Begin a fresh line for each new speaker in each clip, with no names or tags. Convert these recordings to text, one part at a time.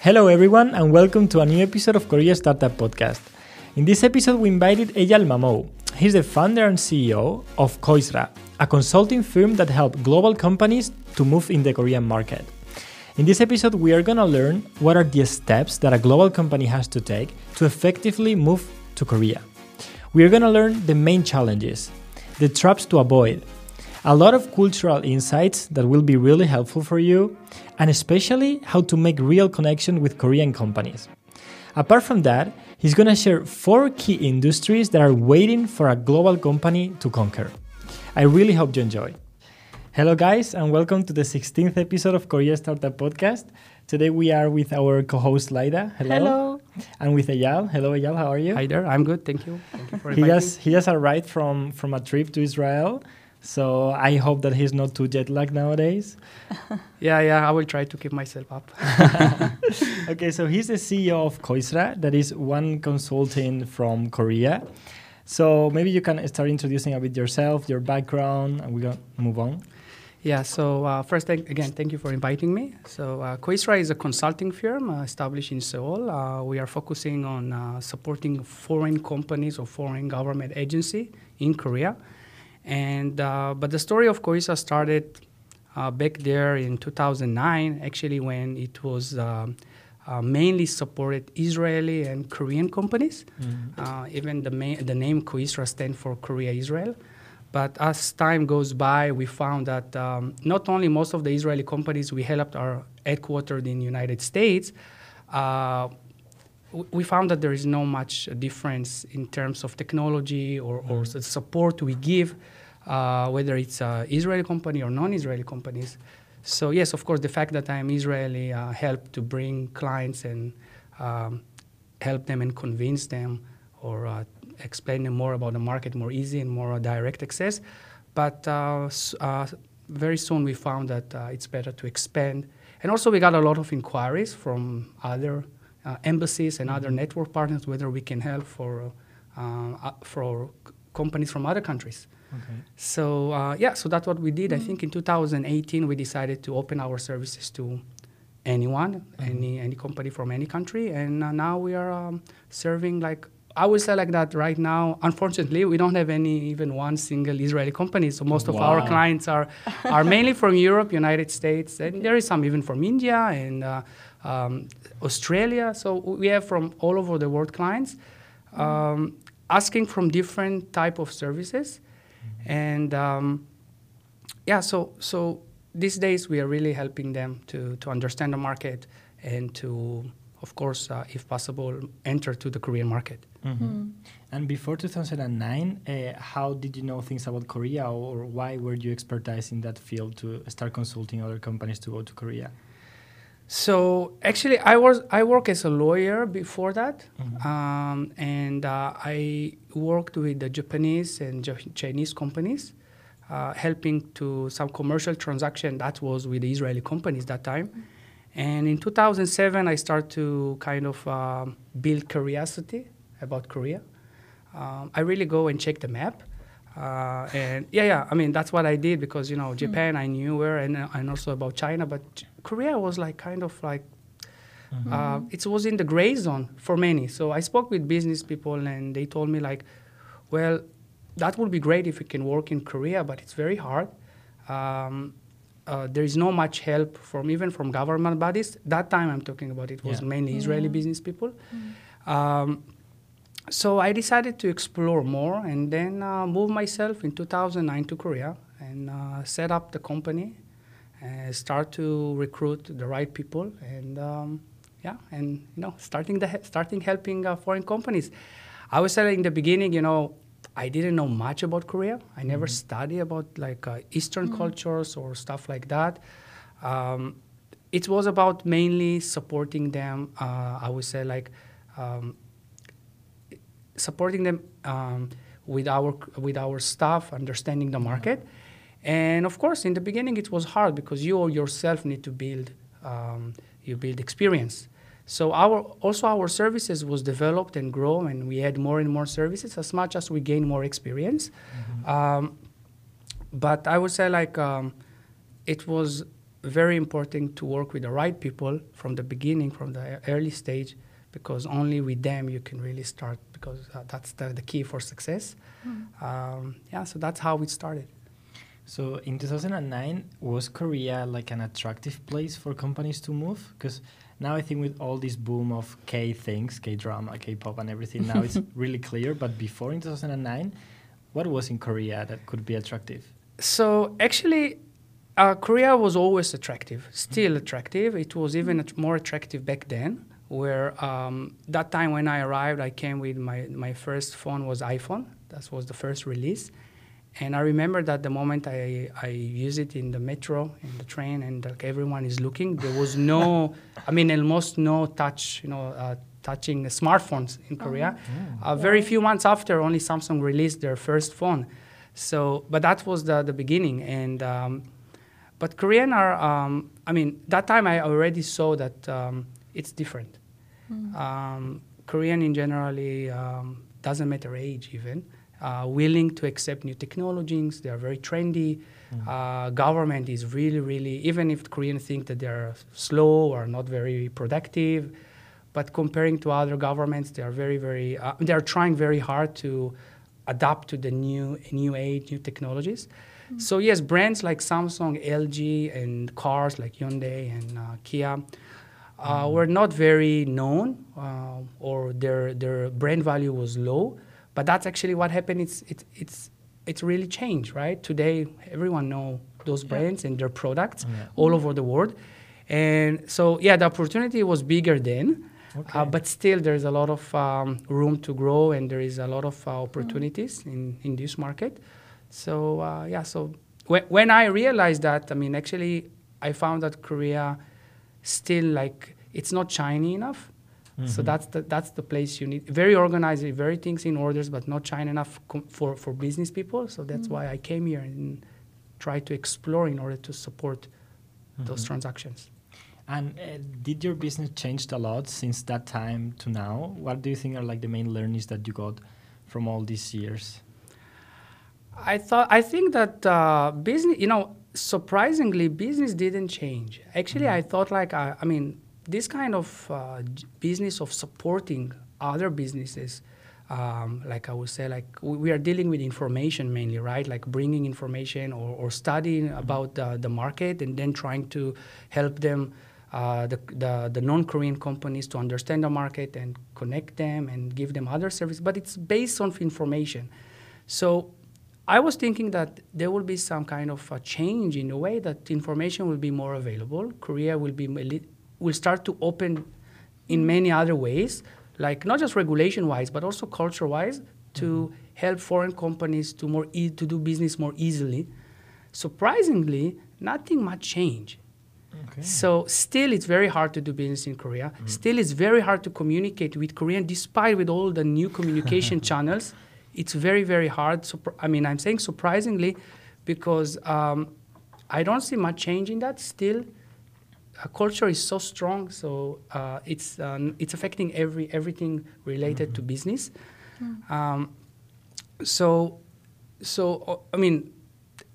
Hello, everyone, and welcome to a new episode of Korea Startup Podcast. In this episode, we invited Eyal Mamou. He's the founder and CEO of Koisra, a consulting firm that helps global companies to move in the Korean market. In this episode, we are going to learn what are the steps that a global company has to take to effectively move to Korea. We are going to learn the main challenges, the traps to avoid, a lot of cultural insights that will be really helpful for you, and especially how to make real connection with Korean companies. Apart from that, he's going to share four key industries that are waiting for a global company to conquer. I really hope you enjoy. Hello, guys, and welcome to the 16th episode of Korea Startup Podcast. Today we are with our co-host Laida. Hello.
Hello.
And with Eyal. Hello, Eyal. How are you?
Hi there. I'm good. Thank you. Thank you for
he
inviting
just he just arrived from from a trip to Israel, so I hope that he's not too jet lagged nowadays.
Yeah, yeah. I will try to keep myself up.
okay, so he's the CEO of Koisra, that is one consulting from Korea. So maybe you can start introducing a bit yourself, your background, and we're gonna move on.
Yeah. So uh, first, thank, again, thank you for inviting me. So uh, Koisra is a consulting firm uh, established in Seoul. Uh, we are focusing on uh, supporting foreign companies or foreign government agency in Korea. And uh, but the story of Koisra started uh, back there in 2009, actually when it was. Um, uh, mainly supported Israeli and Korean companies. Uh, even the, ma- the name Koisra stands for Korea Israel. But as time goes by, we found that um, not only most of the Israeli companies we helped are headquartered in United States, uh, w- we found that there is no much difference in terms of technology or, or the support we give, uh, whether it's uh, Israeli company or non-Israeli companies. So yes, of course, the fact that I'm Israeli uh, helped to bring clients and um, help them and convince them or uh, explain them more about the market more easy and more direct access. But uh, uh, very soon we found that uh, it's better to expand. And also we got a lot of inquiries from other uh, embassies and other network partners whether we can help for, uh, uh, for companies from other countries.
Okay.
So uh, yeah, so that's what we did. I think in 2018 we decided to open our services to anyone, any any company from any country, and uh, now we are um, serving like I would say like that right now. Unfortunately, we don't have any even one single Israeli company. So most of our clients are are mainly from Europe, United States, and there is some even from India and uh, um, Australia. So we have from all over the world clients um, asking from different type of services, and um, yeah, so so these days we are really helping them to to understand the market and to, of course, uh, if possible, enter to the Korean market.
Mhm. And before 2009, uh, how did you know things about Korea, or why were you expertise in that field to start consulting other companies to go to Korea?
So actually, I was I work as a lawyer before that, um, and uh, I worked with the Japanese and Chinese companies, uh, helping to some commercial transaction that was with the Israeli companies that time. And in 2007, I started to kind of um, build curiosity about Korea. Um, I really go and check the map. Uh, and yeah, yeah, I mean, that's what I did because, you know, Japan, I knew where, and, uh, and also about China, but Korea was like kind of like, uh, it was in the gray zone for many. So I spoke with business people and they told me, like, well, that would be great if we can work in Korea, but it's very hard. Um, uh, there is no much help from even from government bodies. That time I'm talking about it was
Yeah.
mainly Israeli business people. Um, so I decided to explore more and then uh, move myself in 2009 to Korea and uh, set up the company and start to recruit the right people and um, yeah and you know starting the starting helping uh, foreign companies. I was saying in the beginning, you know, I didn't know much about Korea. I never studied about like uh, Eastern cultures or stuff like that. Um, it was about mainly supporting them. Uh, I would say like um, supporting them um, with our with our staff, understanding the market, and of course, in the beginning, it was hard because you or yourself need to build um, you build experience. So our also our services was developed and grow, and we had more and more services as much as we gain more experience. Um, but I would say like um, it was very important to work with the right people from the beginning, from the early stage, because only with them you can really start. Because uh, that's the, the key for success. Mm. Um, yeah, so that's how we started.
So in 2009, was Korea like an attractive place for companies to move? Because now I think with all this boom of K things, K drama, K pop, and everything, now it's really clear. But before in 2009, what was in Korea that could be attractive?
So actually, uh, Korea was always attractive, still attractive. It was even more attractive back then. Where um, that time when I arrived, I came with my my first phone was iPhone. That was the first release, and I remember that the moment I I used it in the metro, in the train, and like everyone is looking, there was no, I mean, almost no touch, you know, uh, touching smartphones in Korea. Oh. Uh, very few months after, only Samsung released their first phone. So, but that was the, the beginning. And, um, but Korean are, um, I mean, that time I already saw that um, it's different. Mm. Korean in generally um, doesn't matter age even, uh, willing to accept new technologies. They are very trendy. Mm. Uh, government is really, really, even if Koreans think that they're slow or not very productive, but comparing to other governments, they are very, very, uh, they are trying very hard to adapt to the new, new age, new technologies. Mm-hmm. So yes, brands like Samsung, LG, and cars like Hyundai and uh, Kia uh, were not very known, uh, or their their brand value was low. But that's actually what happened. It's it's it's it's really changed, right? Today, everyone know those brands and their products yeah. all over the world. And so, yeah, the opportunity was bigger then. Okay. Uh, but still, there's a lot of um, room to grow, and there is a lot of uh, opportunities mm. in, in this market. So uh, yeah, so when, when I realized that, I mean, actually, I found that Korea still like it's not shiny enough. Mm-hmm. So that's the that's the place you need. Very organized, very things in orders, but not shiny enough com- for for business people. So that's mm-hmm. why I came here and tried to explore in order to support mm-hmm. those transactions.
And uh, did your business changed a lot since that time to now? What do you think are like the main learnings that you got from all these years?
I thought I think that uh, business, you know, surprisingly, business didn't change. Actually, mm-hmm. I thought like I, I, mean, this kind of uh, business of supporting other businesses. Um, like I would say, like we, we, are dealing with information mainly, right? Like bringing information or, or studying mm-hmm. about the, the market and then trying to help them uh, the, the, the non-Korean companies to understand the market and connect them and give them other services, but it's based on information. So I was thinking that there will be some kind of a change in the way that information will be more available. Korea will be will start to open in many other ways, like not just regulation-wise, but also culture-wise, to mm-hmm. help foreign companies to more e- to do business more easily. Surprisingly, nothing much changed. Okay. So still, it's very hard to do business in Korea. Mm. Still, it's very hard to communicate with Korean, despite with all the new communication channels. It's very, very hard. I mean, I'm saying surprisingly, because um, I don't see much change in that. Still, uh, culture is so strong, so uh, it's um, it's affecting every everything related mm-hmm. to business. Mm. Um, so, so I mean,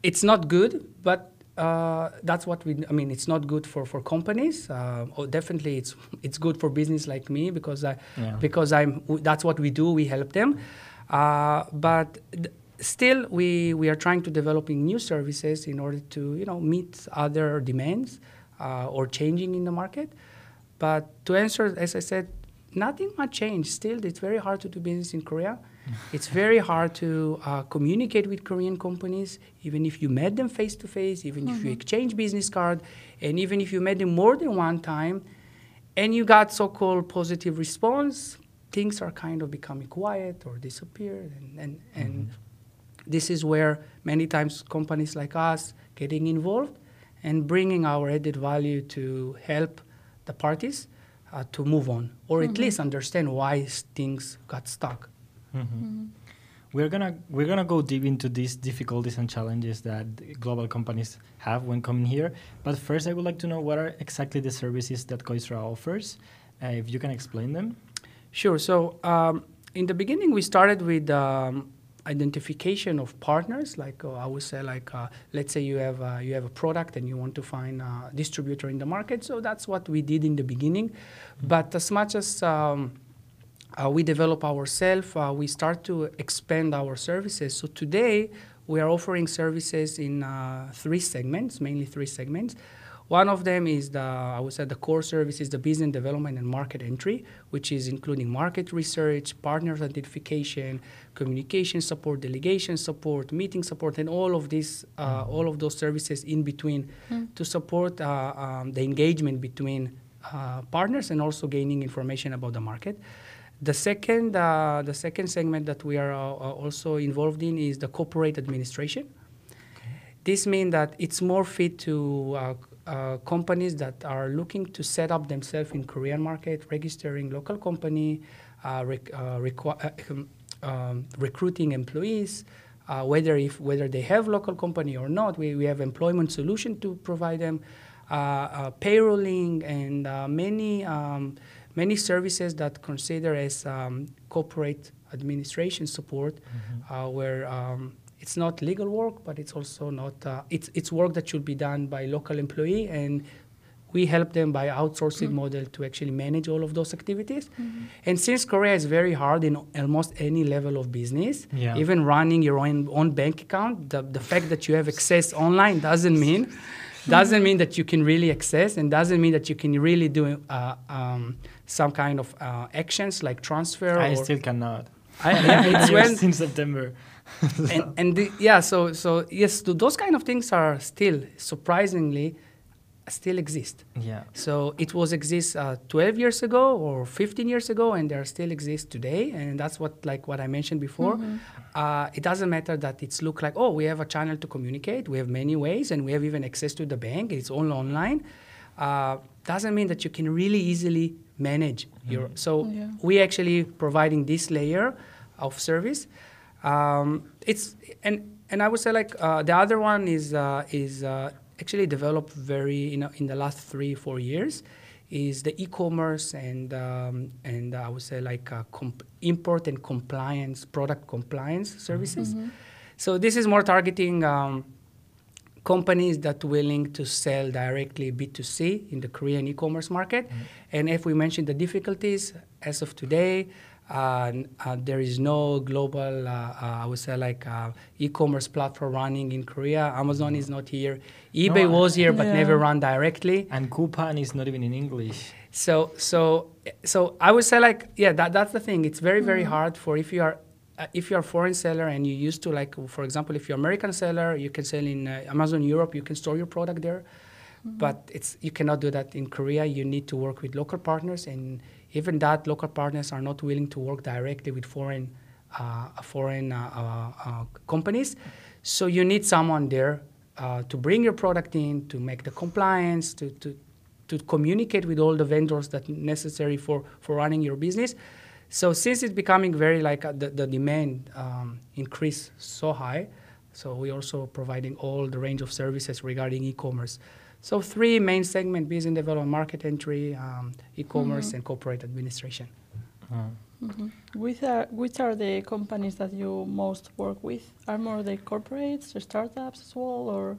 it's not good, but uh, that's what we. I mean, it's not good for for companies. Uh, oh, definitely, it's it's good for business like me because I yeah. because I'm. That's what we do. We help them, uh, but. Still, we, we are trying to developing new services in order to you know meet other demands uh, or changing in the market. But to answer, as I said, nothing much changed. Still, it's very hard to do business in Korea. it's very hard to uh, communicate with Korean companies, even if you met them face to face, even mm-hmm. if you mm-hmm. exchange business card, and even if you met them more than one time, and you got so-called positive response, things are kind of becoming quiet or disappear, and and, mm-hmm. and this is where many times companies like us getting involved and bringing our added value to help the parties uh, to move on, or mm-hmm. at least understand why things got stuck.
Mm-hmm. Mm-hmm. We're gonna we're gonna go deep into these difficulties and challenges that global companies have when coming here. But first, I would like to know what are exactly the services that Koisra offers. Uh, if you can explain them.
Sure. So um, in the beginning, we started with um, identification of partners. Like uh, I would say, like uh, let's say you have uh, you have a product and you want to find a distributor in the market. So that's what we did in the beginning. But as much as um, uh, we develop ourselves, uh, we start to expand our services. So today we are offering services in uh, three segments, mainly three segments. One of them is the, I would say, the core services, the business development and market entry, which is including market research, partners identification, communication support, delegation support, meeting support, and all of these, uh, all of those services in between
Mm.
to support uh, um, the engagement between uh, partners and also gaining information about the market. The second, uh, the second segment that we are uh, uh, also involved in is the corporate administration. This means that it's more fit to uh, companies that are looking to set up themselves in Korean market, registering local company, uh, rec- uh, uh, um, um, recruiting employees, uh, whether if whether they have local company or not. We, we have employment solution to provide them, uh, uh, payrolling and uh, many um, many services that consider as um, corporate administration support, uh, where um, it's not legal work, but it's also not uh, it's it's work that should be done by local employee, and we help them by outsourcing model to actually manage all of those activities. And since Korea is very hard in almost any level of business,
Yeah.
even running your own own bank account, the, the fact that you have access online doesn't mean doesn't mean that you can really access and doesn't mean that you can really do uh, um, some kind of uh, actions like transfer
I
or
still cannot.
I, yeah, it's when
since September.
and, and the, yeah, so so yes, th- those kind of things are still surprisingly still exist.
yeah.
So it was exist uh, 12 years ago or 15 years ago, and they still exist today. And that's what like what I mentioned before. Uh, it doesn't matter that it's look like oh we have a channel to communicate. We have many ways, and we have even access to the bank. It's all online. Uh, doesn't mean that you can really easily manage your. So
Yeah.
we actually providing this layer of service. Um, it's and and I would say like uh, the other one is uh, is uh, actually developed very you know in the last three four years is the e-commerce and um, and I would say like uh, comp- import and compliance product compliance services. So this is more targeting. Um, companies that willing to sell directly B2C in the Korean e-commerce market. And if we mention the difficulties, as of today, uh, uh, there is no global, uh, uh, I would say, like uh, e-commerce platform running in Korea. Amazon is not here. eBay
I-
was here, but never run directly.
And Coupang is not even in English.
So, so, so I would say like, yeah, that, that's the thing. It's very, very hard for if you are, uh, if you are a foreign seller and you used to like, for example, if you're American seller, you can sell in uh, Amazon Europe, you can store your product there, but it's you cannot do that in Korea. You need to work with local partners, and even that local partners are not willing to work directly with foreign, uh, foreign uh, uh, uh, companies. So you need someone there uh, to bring your product in, to make the compliance, to, to to communicate with all the vendors that necessary for, for running your business. So since it's becoming very like the, the demand um, increase so high, so we also providing all the range of services regarding e-commerce. So three main segment: business development, market entry, um, e-commerce, and corporate administration.
Uh,
Mhm. Which are which are the companies that you most work with? Are more the corporates or startups as well, or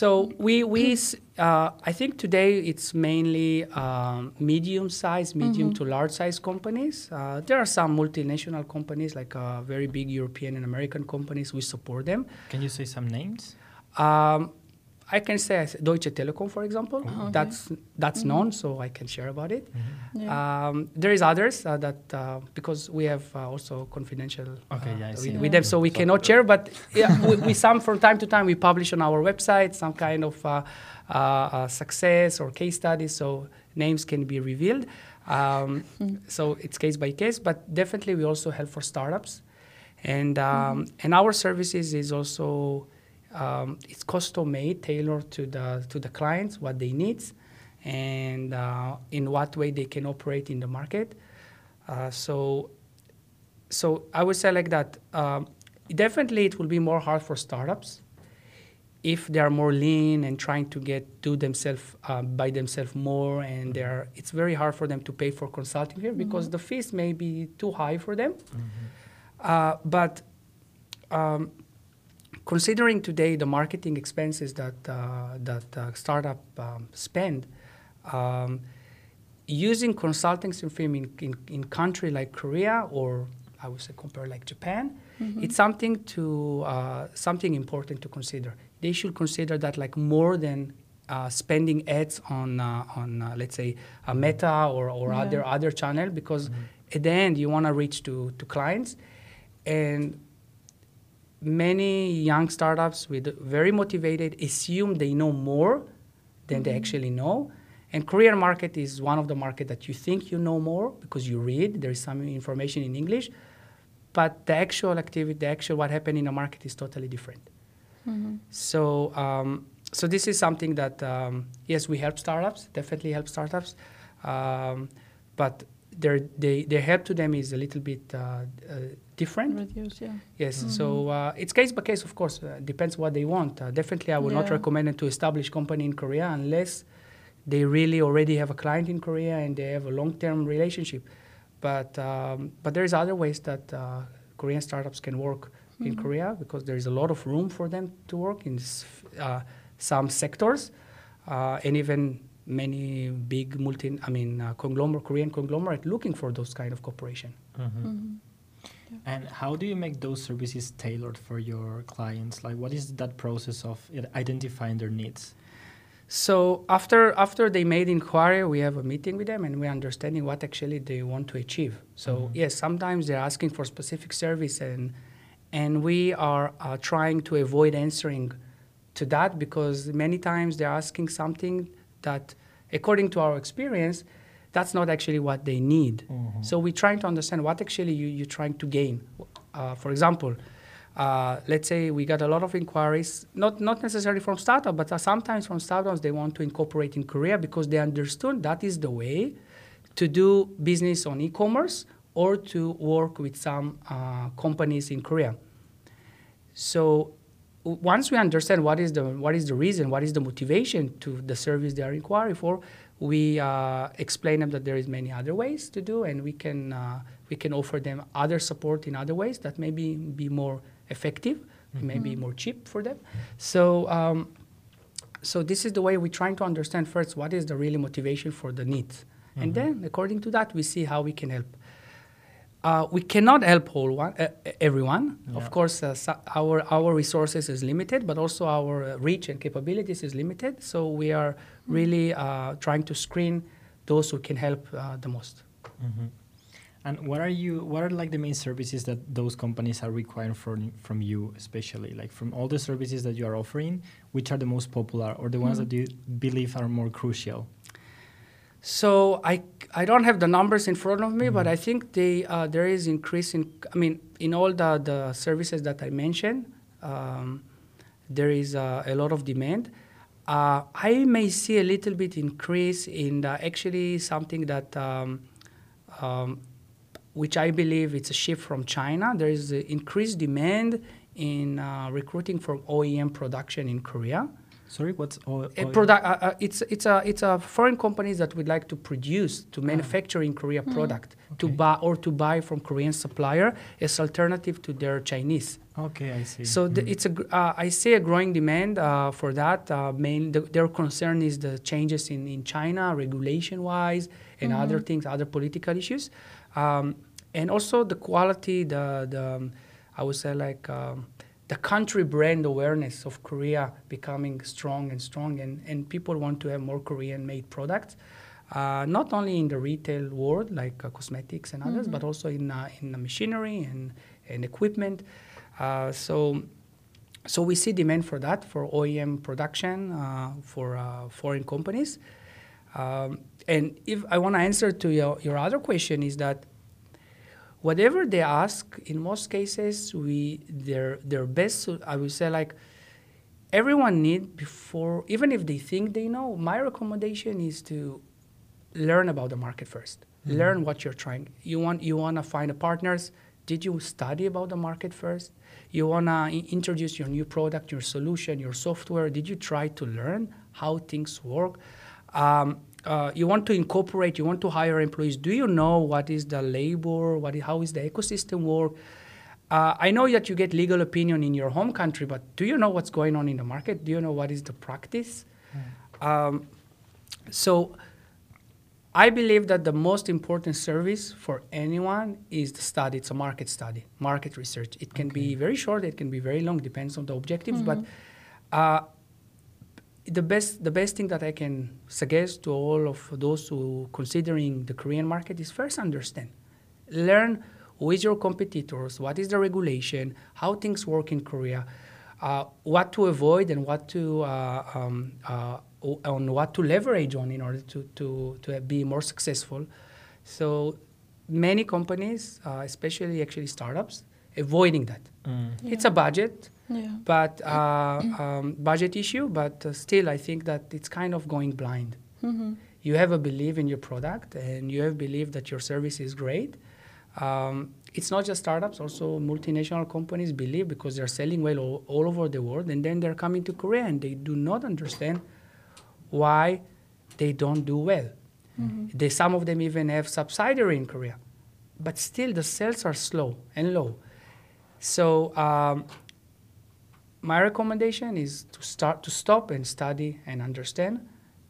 So we we uh, I think today it's mainly um, medium sized, medium to large sized companies. Uh, there are some multinational companies like uh, very big European and American companies. We support them.
can you say some names?
Um, I can say Deutsche Telekom, for example.
Okay.
That's that's known, so I can share about it.
yeah.
Um, there is others uh, that uh, because we have uh, also confidential
Okay,
uh,
yeah, I
with,
see.
with
Yeah.
them, so we
Talk
cannot
about
share. But yeah, we, we some from time to time we publish on our website some kind of uh, uh, uh, success or case studies, so names can be revealed. Um, so it's case by case, but definitely we also help for startups, and um, and our services is also um, it's custom made, tailored to the to the clients what they need, and uh, in what way they can operate in the market. Uh, so, so I would say like that. Um, definitely, it will be more hard for startups if they are more lean and trying to get do themselves uh, by themselves more, and they're it's very hard for them to pay for consulting here because the fees may be too high for them. Uh, but um, considering today the marketing expenses that uh, that uh, startup um, spend, um, using consulting firm in, in, in country like Korea or I would say compare like Japan, mm-hmm. it's something to uh, something important to consider. They should consider that like more than uh, spending ads on uh, on uh, let's say a Meta or, or yeah. other other channel because mm-hmm. at the end you want to reach to to clients and many young startups with very motivated assume they know more than mm-hmm. they actually know and Korean market is one of the market that you think you know more because you read there is some information in English but the actual activity the actual what happened in the market is totally different mm-hmm. so um, so this is something that um, yes we help startups definitely help startups um, but their they, their help to them is a little bit uh, uh, different.
Reduce, yeah.
Yes, mm-hmm. so uh, it's case by case, of course. Uh, depends what they want. Uh, definitely, I would yeah. not recommend them to establish company in Korea unless they really already have a client in Korea and they have a long-term relationship. But um, but there's other ways that uh, Korean startups can work mm-hmm. in Korea because there is a lot of room for them to work in some sectors, and even many big multi, I mean, uh, conglomerate, Korean conglomerate looking for those kind of cooperation. Mm-hmm.
Yeah. And how do you make those services tailored for your clients? Like, what is that process of identifying their needs?
So after after they made inquiry, we have a meeting with them and we're understanding what actually they want to achieve. So mm-hmm. yes, sometimes they're asking for specific service and and we are uh, trying to avoid answering to that because many times they're asking something that, according to our experience, that's not actually what they need. Mm-hmm. So we're trying to understand what actually you, you're trying to gain. Uh, for example, uh, let's say we got a lot of inquiries, not, not necessarily from startups, but uh, sometimes from startups they want to incorporate in Korea because they understood that is the way to do business on e-commerce or to work with some uh, companies in Korea. So once we understand what is the what is the reason, what is the motivation to the service they are inquiring for, we uh, explain them that there is many other ways to do, and we can uh, we can offer them other support in other ways that maybe be more effective, mm-hmm. maybe more cheap for them. So. Um, so this is the way we're trying to understand first what is the really motivation for the needs, mm-hmm. and then according to that we see how we can help. Uh, we cannot help one, uh, everyone. Yeah. Of course, uh, so our our resources is limited, but also our uh, reach and capabilities is limited. So we are. Really uh, trying to screen those who can help uh, the most. Mm-hmm.
And what are you? What are like the main services that those companies are requiring from from you, especially like from all the services that you are offering? Which are the most popular, or the ones mm-hmm. that you believe are more crucial?
So I, I don't have the numbers in front of me, mm-hmm. but I think they, uh, there is increase in, I mean, in all the, the services that I mentioned, um, there is uh, a lot of demand. Uh, I may see a little bit increase in actually something that, um, um, which I believe it's a shift from China. There is increased demand in uh, recruiting for OEM production in Korea.
Sorry, what's oil?
A product, uh, uh, it's it's a it's a foreign companies that would like to produce to ah. manufacture in Korea mm. product okay. to buy or to buy from Korean supplier as alternative to their Chinese.
Okay, I see.
So mm. the, it's a uh, I see a growing demand uh, for that. Uh, main the, their concern is the changes in, in China regulation wise and mm-hmm. other things, other political issues, um, and also the quality, the the um, I would say like. Um, the country brand awareness of Korea becoming strong and strong, and, and people want to have more Korean made products. Uh, not only in the retail world, like uh, cosmetics and others, mm-hmm. but also in, uh, in the machinery and, and equipment. Uh, so, so we see demand for that, for OEM production, uh, for uh, foreign companies. Um, and if I want to answer to your, your other question is that whatever they ask, in most cases, we their their best. I would say like everyone need before, even if they think they know. My recommendation is to learn about the market 1st mm-hmm. Learn what you're trying. You want you want to find a partners. Did you study about the market first? You want to introduce your new product, your solution, your software. Did you try to learn how things work? Um, uh, you want to incorporate, you want to hire employees. Do you know what is the labor? What is, how is the ecosystem work? uh, I know that you get legal opinion in your home country, but do you know what's going on in the market? Do you know what is the practice? Um, so I believe that the most important service for anyone is the study. It's a market study, market research. It can be very short, it can be very long, depends on the objectives. But uh, the best, the best thing that I can suggest to all of those who considering the Korean market is first understand, learn who is your competitors, what is the regulation, how things work in Korea, uh, what to avoid and what to uh, um, uh, on what to leverage on in order to, to, to be more successful. So many companies, uh, especially actually startups, avoiding that. It's a budget,
Yeah.
but uh, um, budget issue. But uh, still, I think that it's kind of going blind.
Mm-hmm.
You have a belief in your product, and you have belief that your service is great. Um, it's not just startups; also multinational companies believe because they're selling well all, all over the world, and then they're coming to Korea and they do not understand why they don't do well. They, some of them even have subsidiary in Korea, but still the sales are slow and low. So um, my recommendation is to start to stop and study and understand.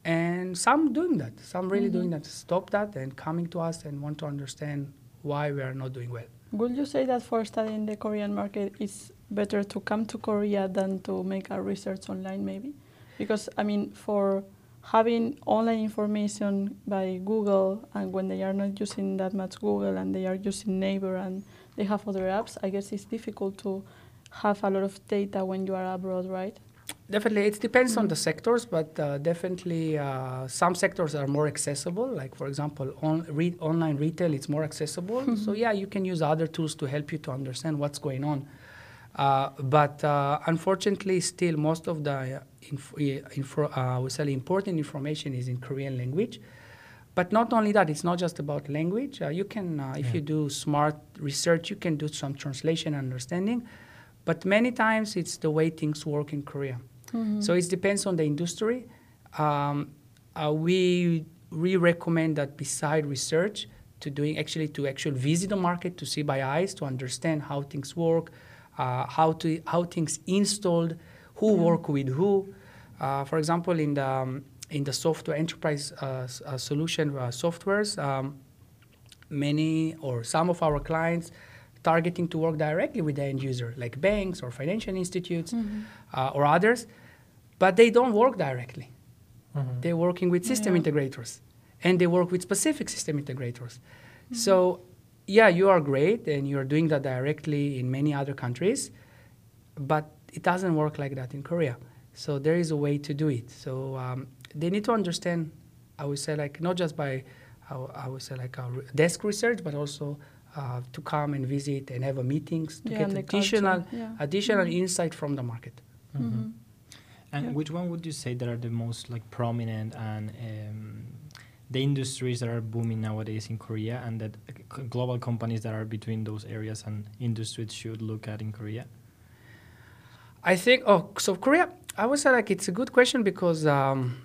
And some doing that, some really doing mm-hmm. that. Stop that and coming to us and want to understand why we are not doing well.
Would you say that for studying the Korean market, it's better to come to Korea than to make a research online, maybe? Because, I mean, for having online information by Google, and when they are not using that much Google and they are using Naver and they have other apps, I guess it's difficult to have a lot of data when you are abroad, right?
Definitely, it depends on the sectors, but uh, definitely uh, some sectors are more accessible. Like for example, on re- online retail, it's more accessible. So yeah, you can use other tools to help you to understand what's going on. Uh, but uh, unfortunately, still most of the uh, inf- uh, info, we say important information is in Korean language. But not only that, it's not just about language. Uh, you can, uh, if you do smart research, you can do some translation and understanding. But many times it's the way things work in Korea. So it depends on the industry. Um, uh, we we recommend that beside research, to doing actually to actually visit the market to see by eyes to understand how things work, uh, how to how things installed, who work with who. Uh, for example, in the um, in the software enterprise uh, uh, solution uh, softwares, um, many or some of our clients targeting to work directly with the end user, like banks or financial institutes uh, or others, but they don't work directly. They're working with system
Yeah.
integrators, and they work with specific system integrators. So, yeah, you are great, and you are doing that directly in many other countries, but it doesn't work like that in Korea. So there is a way to do it. So um, they need to understand. I would say like not just by, I, would say like a desk research, but also uh, to come and visit and have a meetings to
Yeah,
get
and the
additional
culture, yeah.
additional insight from the market.
Mm-hmm.
And
Yeah.
which one would you say that are the most like prominent and um, the industries that are booming nowadays in Korea, and that uh, c- global companies that are between those areas and industries should look at in Korea?
I think. Oh, so Korea. I would say like it's a good question because um,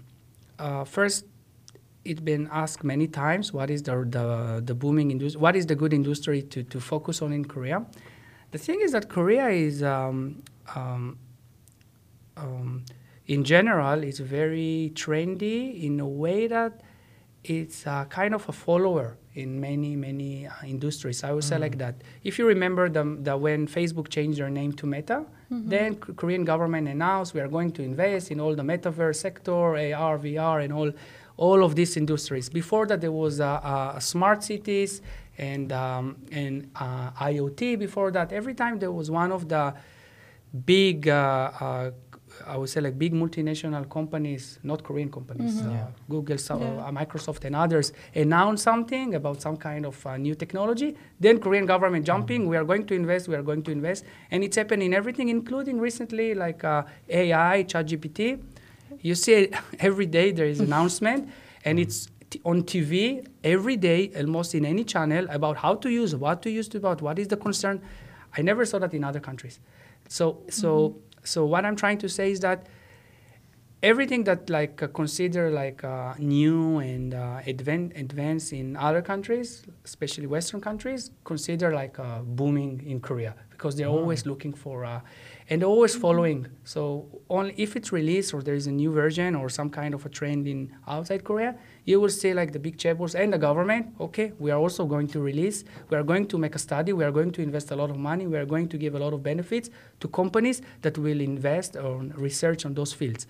uh, first, it's been asked many times. What is the the, the booming industry? What is the good industry to, to focus on in Korea? The thing is that Korea is, um, um, um, in general, is very trendy in a way that it's uh, kind of a follower in many many uh, industries. I would say like that. If you remember the, the when Facebook changed their name to Meta, then Korean government announced we are going to invest in all the metaverse sector, AR, VR, and all all of these industries. Before that, there was uh, uh, smart cities and um, and uh, IoT. Before that, every time there was one of the big, uh, uh, I would say like big multinational companies, not Korean companies,
Mhm.
uh,
Yeah.
Google, so,
Yeah.
uh, Microsoft, and others announce something about some kind of uh, new technology. Then Korean government jumping, we are going to invest, we are going to invest, and it's happening in everything, including recently like uh, AI, ChatGPT. You see every day there is announcement, and it's t- on TV every day, almost in any channel, about how to use, what to use, about what is the concern. I never saw that in other countries. So, so, so what I'm trying to say is that everything that like uh, consider like uh, new and uh, advan- advanced in other countries, especially Western countries, consider like uh, booming in Korea because they're
Ah.
always looking for uh, and always following. So only if it's released or there is a new version or some kind of a trend in outside Korea, you will see like the big chaebols and the government. Okay, we are also going to release. We are going to make a study. We are going to invest a lot of money. We are going to give a lot of benefits to companies that will invest on research on those fields.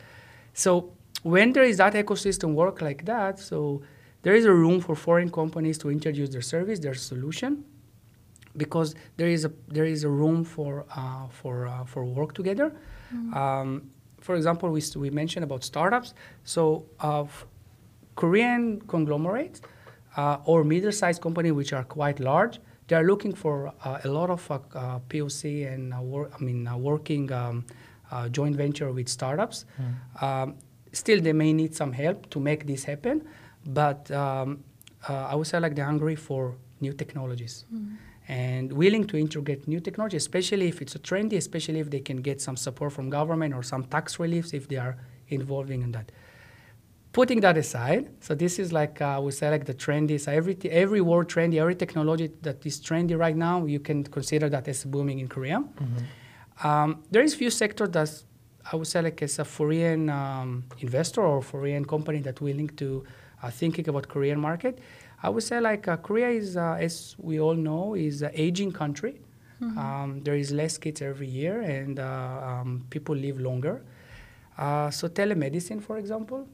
So when there is that ecosystem work like that, so there is a room for foreign companies to introduce their service, their solution, because there is a there is a room for uh, for uh, for work together. Um, for example, we, we mentioned about startups. So of Korean conglomerates uh, or middle-sized company which are quite large, they are looking for uh, a lot of uh, uh, POC and uh, wor- I mean uh, working um, uh, joint venture with startups. Um, still, they may need some help to make this happen, but um, uh, I would say like they're hungry for new technologies and willing to integrate new technology, especially if it's a trendy, especially if they can get some support from government or some tax reliefs if they are involving in that. Putting that aside, so this is like uh, we say like the trendy. So every every word trendy, every technology that is trendy right now, you can consider that as booming in Korea. Um, there is few sectors that I would say like as a foreign um, investor or foreign company that willing to uh, thinking about Korean market. I would say like uh, Korea is, uh, as we all know, is an aging country. Um, there is less kids every year, and uh, um, people live longer. Uh, so telemedicine, for example,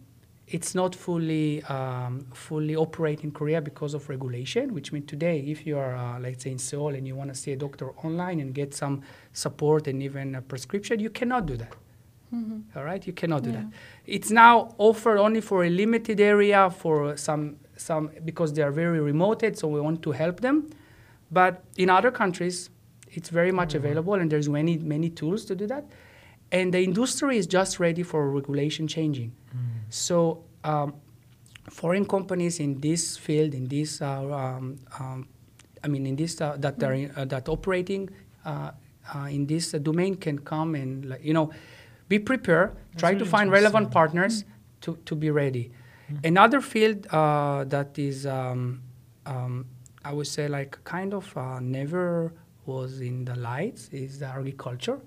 it's not fully um, fully operate in Korea because of regulation. Which means today, if you are, uh, let's say, in Seoul and you want to see a doctor online and get some support and even a prescription, you cannot do that. All right, you cannot do
Yeah.
that. It's now offered only for a limited area for some some because they are very remoted, so we want to help them. But in other countries, it's very much available, and there's many many tools to do that. And the industry is just ready for regulation changing. So um, foreign companies in this field, in this, uh, um, um, I mean, in this uh, that are in, uh, that operating uh, uh, in this uh, domain can come and you know be prepared.
That's
try
really
to find relevant partners to, to be ready. Another field uh, that is, um, um, I would say, like kind of uh, never was in the lights is the agriculture.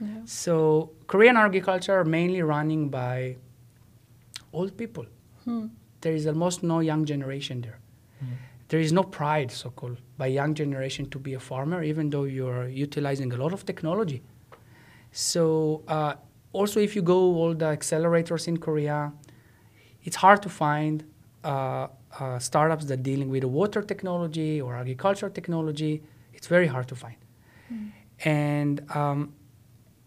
Yeah.
So Korean agriculture are mainly running by old people.
Hmm.
There is almost no young generation there. There is no pride, so-called, by young generation to be a farmer, even though you're utilizing a lot of technology. So uh, also, if you go all the accelerators in Korea, it's hard to find uh, uh, startups that are dealing with water technology or agriculture technology. It's very hard to find, and um,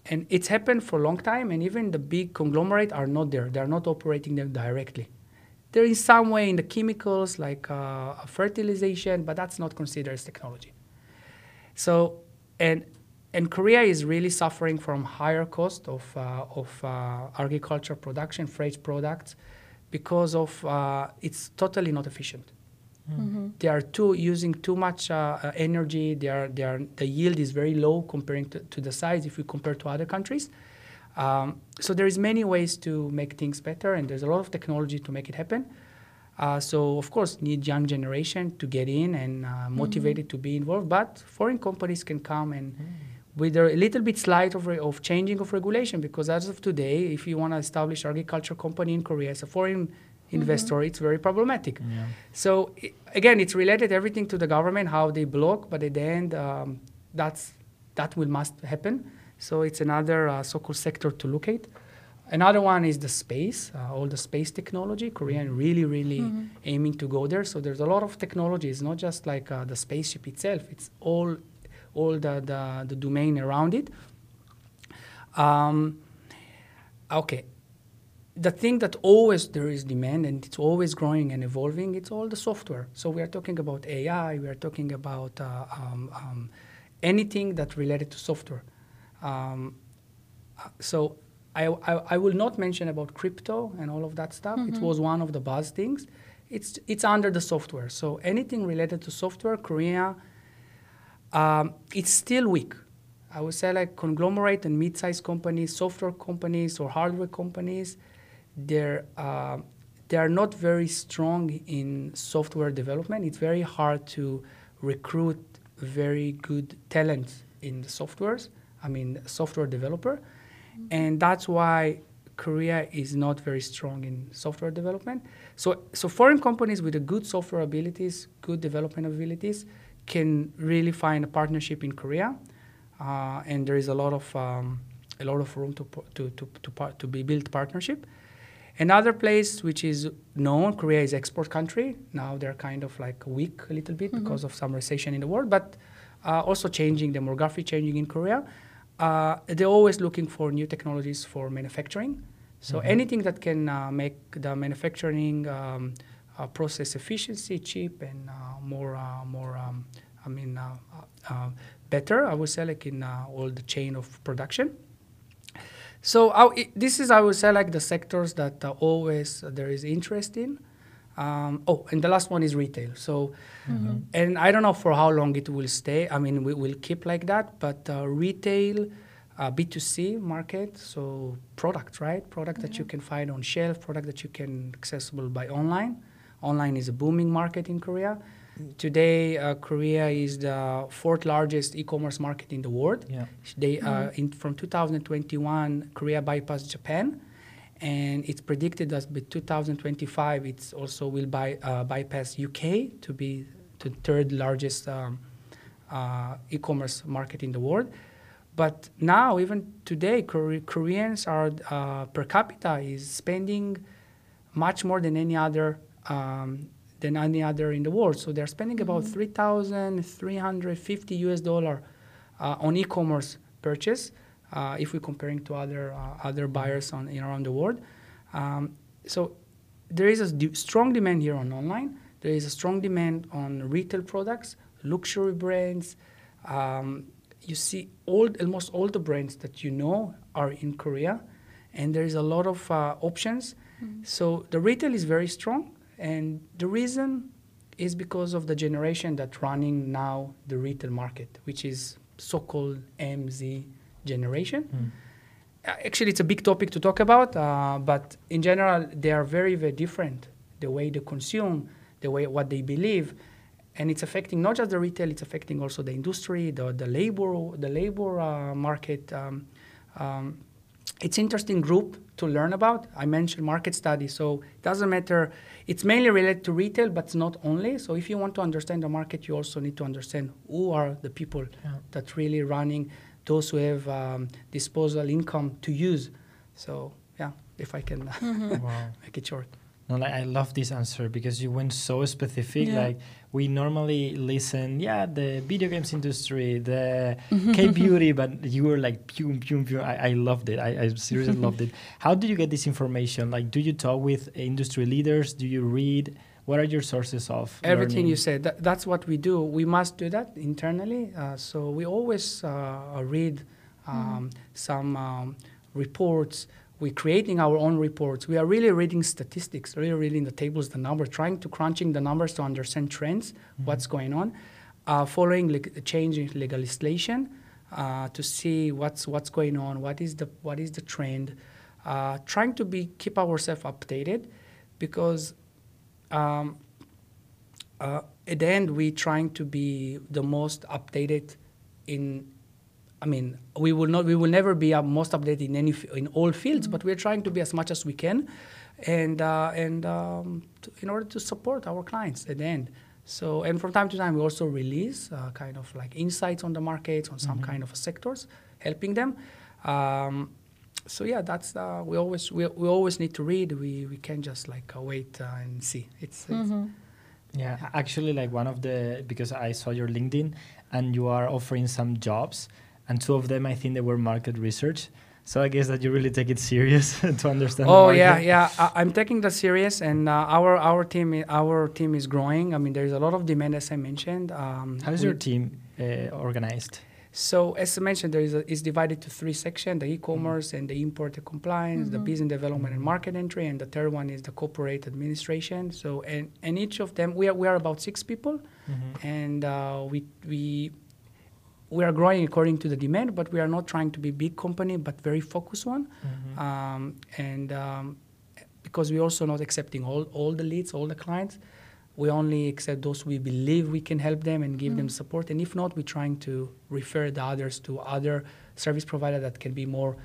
and it's happened for a long time. And even the big conglomerate are not there; they are not operating them directly. There is some way in the chemicals like uh, fertilization, but that's not considered as technology. So, and and Korea is really suffering from higher cost of uh, of uh, agriculture production, freight products, because of uh, it's totally not efficient.
Mm-hmm.
They are too using too much uh, uh, energy. They are, they are, the yield is very low comparing to, to the size if we compare to other countries. Um, so there is many ways to make things better, and there's a lot of technology to make it happen. Uh, so of course, need young generation to get in and uh, motivated to be involved. But foreign companies can come and with a little bit slight of, re- of changing of regulation because as of today, if you want to establish agriculture company in Korea as a foreign investor, it's very problematic.
Yeah.
So i again, it's related everything to the government how they block, but at the end, um, that's that will must happen. So it's another uh, so-called sector to look at. Another one is the space, uh, all the space technology. Korean really, really aiming to go there. So there's a lot of technology. It's not just like uh, the spaceship itself. It's all, all the, the, the domain around it. Um, okay, the thing that always there is demand and it's always growing and evolving it's all the software. So we are talking about ai we are talking about uh, um, um, anything that related to software. Um, so I, I, I will not mention about crypto and all of that stuff. It was one of the buzz things. It's, it's under the software. So anything related to software korea um, it's still weak I would say like conglomerate and mid-sized companies, software companies or hardware companies, they're uh, they are not very strong in software development. It's very hard to recruit very good talent in the softwares. I mean, software developer, and that's why Korea is not very strong in software development. So, so foreign companies with a good software abilities, good development abilities, can really find a partnership in Korea, uh, and there is a lot of um, a lot of room to to to to, par- to be built partnership. Another place which is known, Korea is export country. Now they're kind of like weak a little bit because of some recession in the world, but uh, also changing demography changing in Korea. Uh, they're always looking for new technologies for manufacturing. So anything that can uh, make the manufacturing um, process efficiency cheap and uh, more uh, more um, I mean uh, uh, better, I would say like in uh, all the chain of production. So I, this is, I would say, like the sectors that uh, always uh, there is interest in. Um, oh, and the last one is retail. So, and I don't know for how long it will stay. I mean, we will keep like that, but uh, retail, uh, B2C market, so product, right? Product that you can find on shelf, product that you can accessible by online. Online is a booming market in Korea. Today, uh, Korea is the fourth largest e-commerce market in the world.
Yeah.
They uh, in, from 2021, Korea bypassed Japan, and it's predicted that by 2025, it's also will by, uh, bypass UK to be the third largest um, uh, e-commerce market in the world. But now, even today, Kore- Koreans are uh, per capita is spending much more than any other um, than any other in the world. So they're spending about three thousand three hundred fifty US dollar uh, on e-commerce purchase uh, if we're comparing to other uh, other buyers on in around the world. Um, so there is a d- strong demand here on online. There is a strong demand on retail products, luxury brands. Um, you see all almost all the brands that you know are in Korea, and there is a lot of uh, options. So the retail is very strong, and the reason is because of the generation that's running now the retail market, which is so-called MZ generation. Uh, Actually, it's a big topic to talk about, uh, but in general, they are very, very different. The way they consume, the way what they believe, and it's affecting not just the retail; it's affecting also the industry, the the labor, the labor uh, market. Um, um, it's interesting group to learn about. I mentioned market study, so it doesn't matter. It's mainly related to retail, but it's not only. So if you want to understand the market, you also need to understand who are the people
Yeah.
that really running, those who have um, disposal income to use. So yeah, if I can
wow.
make it short.
No, like I love this answer because you went so specific.
Yeah.
Like we normally listen, yeah, the video games industry, the K beauty, but you were like pew pew pew. I, I loved it. I, I seriously loved it. How do you get this information? Like, do you talk with industry leaders? Do you read? What are your sources of
Everything
learning?
you said, that, that's what we do. We must do that internally. Uh, so we always uh, read um, some um, reports. We're creating our own reports. We are really reading statistics, really reading the tables, the numbers, trying to crunching the numbers to understand trends, what's going on, uh, following leg- changing legislation uh, to see what's what's going on, what is the what is the trend, uh, trying to be keep ourselves updated, because um, uh, at the end we're trying to be the most updated in i mean we will not we will never be uh, most updated in any in all fields but we're trying to be as much as we can and uh, and um, to, in order to support our clients at the end. So and from time to time we also release uh, kind of like insights on the markets on some kind of sectors helping them. Um, so yeah that's uh, we always we, we always need to read. We we can't just like uh, wait uh, and see. It's, it's
Yeah, actually, like one of the because I saw your LinkedIn and you are offering some jobs, and two of them I think they were market research. So I guess that you really take it serious to understand. the
Oh yeah, yeah. I, I'm taking that serious, and uh, our our team our team is growing. I mean, there is a lot of demand, as I mentioned. Um,
How is your team uh, organized?
So as I mentioned, there is a, it's divided to three sections: the e-commerce and the import and compliance, the business development and market entry, and the third one is the corporate administration. So and, and each of them, we are we are about six people, and uh, we we we are growing according to the demand, but we are not trying to be big company, but very focused one. Um, and um, because we're also not accepting all, all the leads, all the clients. We only accept those we believe we can help them and give
Mm.
them support. And if not, we're trying to refer the others to other service provider that can be more,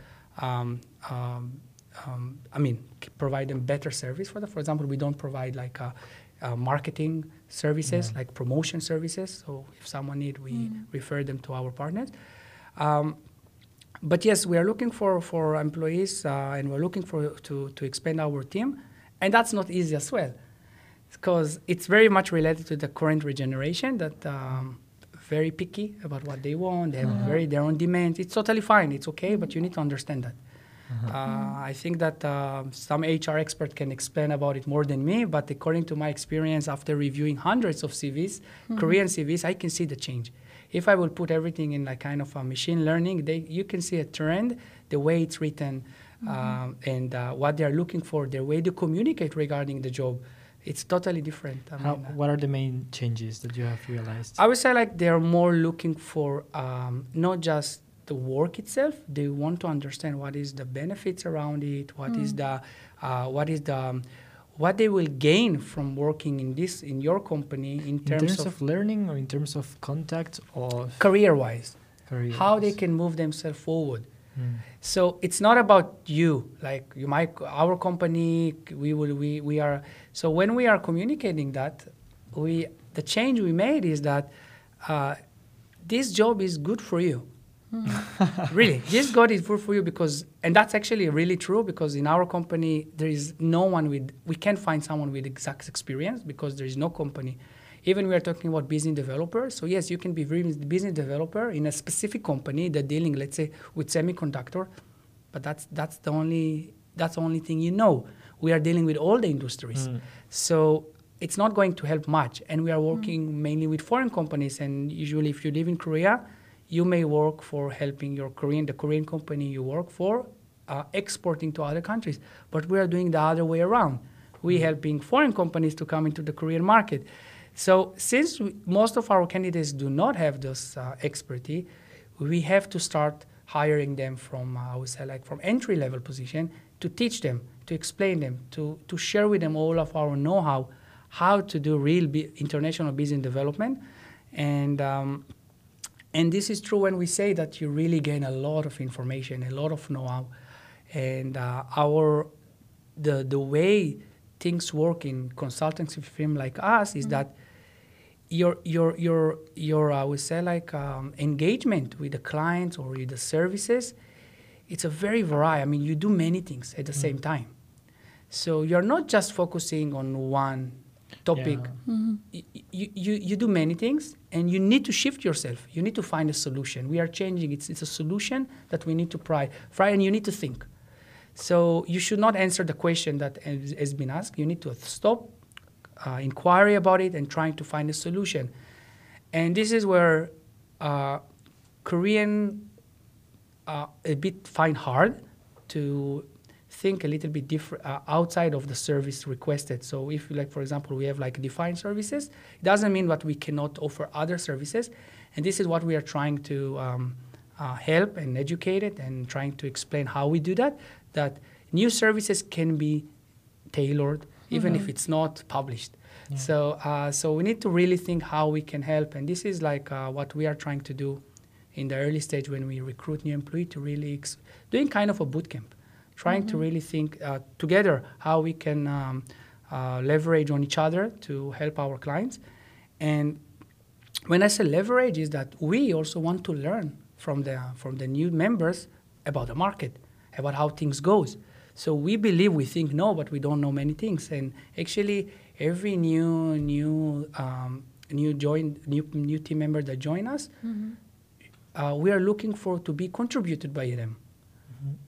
um, um, um, I mean, provide them better service for them. For example, we don't provide like uh, uh, marketing services,
Yeah.
like promotion services. So if someone need, we
Mm.
refer them to our partners. Um, but yes, we are looking for, for employees uh, and we're looking for to, to expand our team. And that's not easy as well because it's very much related to the current regeneration that um, very picky about what they want. They have
Mhm.
very their own demands. It's totally fine. It's okay, but you need to understand that.
Uh-huh.
Uh, I think that um some HR expert can explain about it more than me, but according to my experience after reviewing hundreds of CVs,
Mm-hmm.
Korean CVs, I can see the change. If I will put everything in like kind of a machine learning, they, you can see a trend, the way it's written, um, and uh, what they are looking for, their way to communicate regarding the job. It's totally different. I
How,
mean, uh,
what are the main changes that you have realized?
I would say like they're more looking for um, not just the work itself. They want to understand what is the benefits around it, What is
Mm.
the uh, what is the um, what they will gain from working in this in your company in
in
terms,
terms of, learning or in terms of contact or
career wise,
career?
how they can move themselves forward.
Mm.
So it's not about you. Like you might, our company, we will, we, we are. So when we are communicating that, we the change we made is that uh, this job is good for you. really, this God is good for you because, and that's actually really true because in our company there is no one with, we can't find someone with exact experience because there is no company. Even we are talking about business developers. So yes, you can be business developer in a specific company that dealing, let's say, with semiconductor, but that's that's the only that's the only thing you know. We are dealing with all the industries,
Mm.
so it's not going to help much. And we are working mainly with foreign companies. And usually, if you live in Korea, you may work for helping your Korean the Korean company you work for uh, exporting to other countries. But we are doing the other way around. We helping foreign companies to come into the Korean market. So since we, most of our candidates do not have this uh, expertise, we have to start hiring them from uh, I would say like from entry level position to teach them, to explain them, to to share with them all of our know-how, how to do real international business development, and. Um, and this is true when we say that you really gain a lot of information, a lot of know-how, and uh, our the the way things work in consultancy firm like us is that your your your your I would say like um, engagement with the clients or with the services, it's a very variety. I mean, you do many things at the same time, so you're not just focusing on one topic.
Yeah.
Mhm.
Y- You, you, you do many things and you need to shift yourself. You need to find a solution. We are changing. It's, it's a solution that we need to try, try and you need to think. So you should not answer the question that has has been asked. You need to stop, uh, inquiry about it, and trying to find a solution. And this is where uh, Korean uh, a bit find hard to think a little bit different uh, outside of the service requested. So if like for example we have like defined services, it doesn't mean that we cannot offer other services, and this is what we are trying to um, uh, help and educate it and trying to explain how we do that. That new services can be tailored even if
Mhm.
it's not published.
Yeah.
So uh, so we need to really think how we can help, and this is like uh, what we are trying to do in the early stage when we recruit new employee to really ex- doing kind of a boot camp, trying to
Mhm.
really think uh, together how we can um, uh, leverage on each other to help our clients. And when I say leverage, is that we also want to learn from the from the new members about the market, about how things goes. So we believe we think no, but we don't know many things. And actually, every new new um, new join new new team member that join us,
Mhm.
uh, we are looking for to be contributed by them,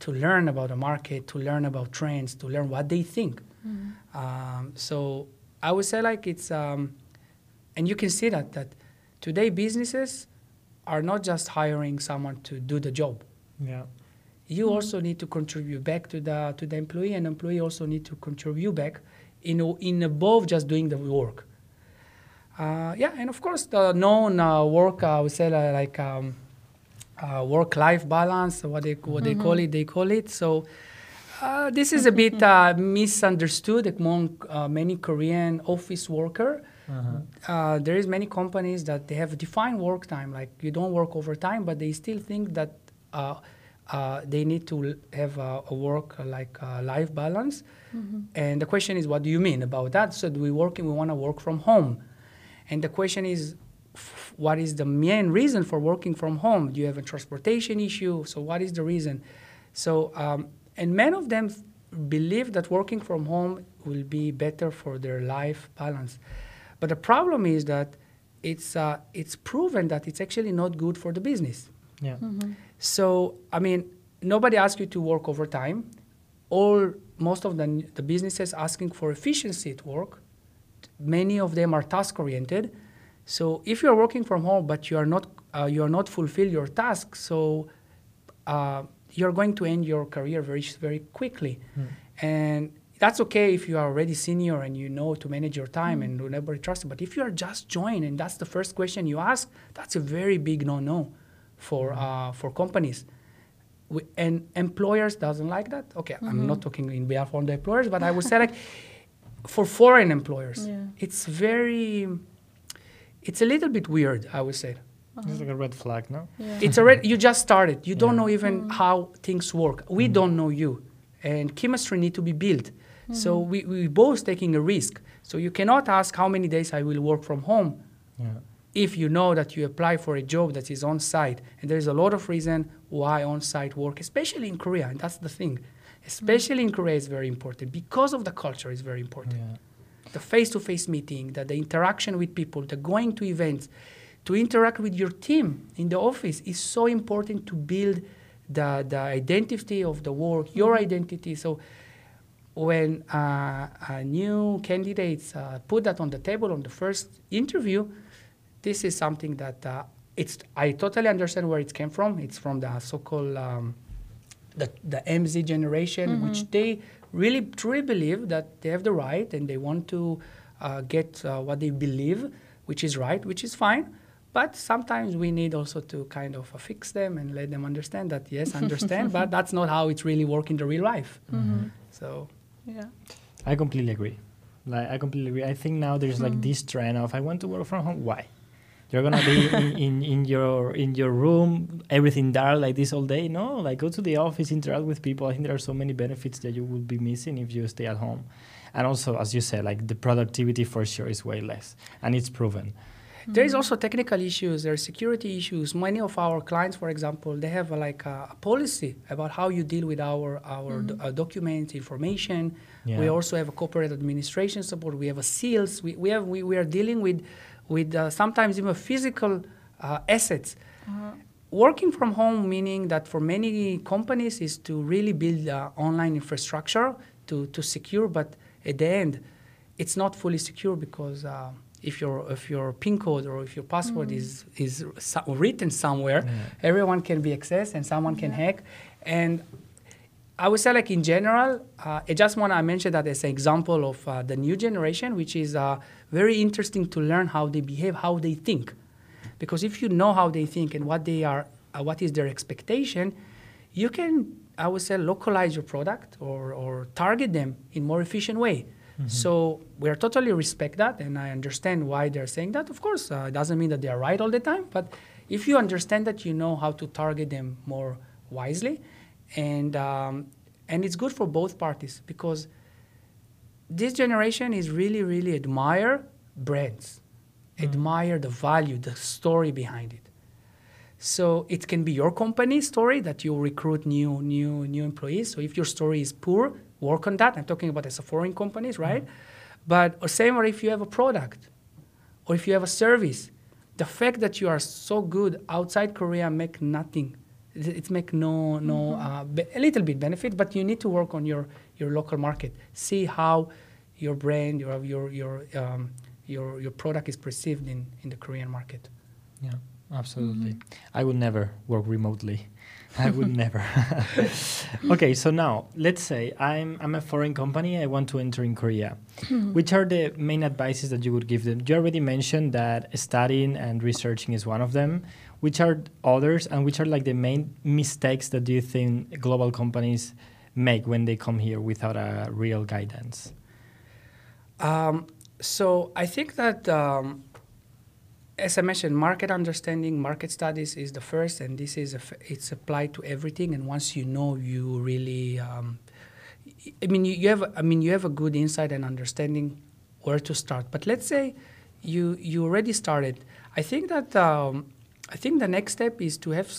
to learn about the market, to learn about trends, to learn what they think.
Mhm.
Um, so I would say like it's, um, and you can see that that today businesses are not just hiring someone to do the job.
Yeah.
You
Mhm.
also need to contribute back to the to the employee, and employee also need to contribute back in in above just doing the work. Uh, yeah, and of course the known uh, work I would say uh, like um, uh, work-life balance, what they what they call
Mhm.
it, they call it. So Uh, this is a bit uh, misunderstood among uh, many Korean office worker.
Uh-huh.
Uh, there is many companies that they have defined work time, like you don't work overtime, but they still think that uh, uh, they need to have a, a work like life balance. And the question is, what do you mean about that? So do we work? We want to work from home, and the question is, f- what is the main reason for working from home? Do you have a transportation issue? So what is the reason? So um, and many of them believe that working from home will be better for their life balance. But the problem is that it's uh, it's proven that it's actually not good for the business.
Yeah.
So I mean, nobody asks you to work overtime. All most of the, the businesses asking for efficiency at work. Many of them are task oriented. So if you are working from home but you are not uh, you are not fulfill your task, so uh, you're going to end your career very very quickly, and that's okay if you are already senior and you know to manage your time and nobody trusts you. But if you are just joined and that's the first question you ask, that's a very big no-no for uh, for companies. We, and employers doesn't like that. Okay, I'm not talking in behalf of the employers, but I would say like for foreign employers,
Yeah.
it's very, it's a little bit weird. I would say
It's like a red flag, no?
Yeah.
it's already you just started. You don't
Yeah.
know even mm. how things work. We mm. don't know you, and chemistry need to be built. So mm-hmm. we we both taking a risk. So you cannot ask how many days I will work from home
Yeah.
if you know that you apply for a job that is on site and there is a lot of reason why on site work especially in korea and that's the thing especially in korea is very important because of the culture is very important
Yeah.
The face-to-face meeting the, the interaction with people the going to events to interact with your team in the office is so important to build the, the identity of the work your identity so when uh, new candidates uh, put that on the table on the first interview, this is something that uh, it's. I totally understand where it came from. It's from the so-called um, the the MZ generation, which they really truly believe that they have the right and they want to uh, get uh, what they believe, which is right, which is fine. But sometimes we need also to kind of uh, fix them and let them understand that yes, understand, but that's not how it's really work in the real life. So
Yeah.
I completely agree. Like I completely agree. I think now there's like this trend of I want to work from home. Why? You're gonna be in, in, in your in your room, everything dark like this all day. No, like go to the office, interact with people. I think there are so many benefits that you would be missing if you stay at home. And also, as you said, like the productivity for sure is way less, and it's proven.
There is also technical issues. There are security issues. Many of our clients, for example, they have a, like a, a policy about how you deal with our our do- uh, documents, information. We also have a corporate administration support. We have a seals. We, we have we, we are dealing with with uh, sometimes even physical uh, assets. Working from home meaning that for many companies is to really build uh, online infrastructure to, to secure, but at the end, it's not fully secure because uh, if your if your PIN code or if your password is is so- written somewhere, everyone can be accessed and someone can hack. And I would say, like in general, uh, I just want to mention that as an example of uh, the new generation, which is uh, very interesting to learn how they behave, how they think, because if you know how they think and what they are, uh, what is their expectation, you can, I would say, localize your product or, or target them in more efficient way. So we are totally respect that, and I understand why they're saying that. Of course, uh, it doesn't mean that they are right all the time, but if you understand that, you know how to target them more wisely, and um, and it's good for both parties because this generation is really really admire brands, admire the value, the story behind it. So it can be your company story that you recruit new new new employees. So if your story is poor, work on that. I'm talking about as a foreign companies, right? But or same or if you have a product or if you have a service, the fact that you are so good outside Korea make nothing. It it make no no uh, be- a little bit benefit, but you need to work on your your local market. See how your brand, your your your um, your your product is perceived in in the Korean market.
Yeah, absolutely. I would never work remotely. I would never. okay, so now let's say I'm I'm a foreign company. I want to enter in Korea. Which are the main advices that you would give them? You already mentioned that studying and researching is one of them. Which are others, and which are like the main mistakes that you think global companies make when they come here without a real guidance?
Um, so I think that, um, as I mentioned, market understanding, market studies is the first, and this is it's applied to everything. And once you know, you really, um, I mean, you, you have, I mean, you have a good insight and understanding where to start. But let's say you you already started. I think that um, I think the next step is to have,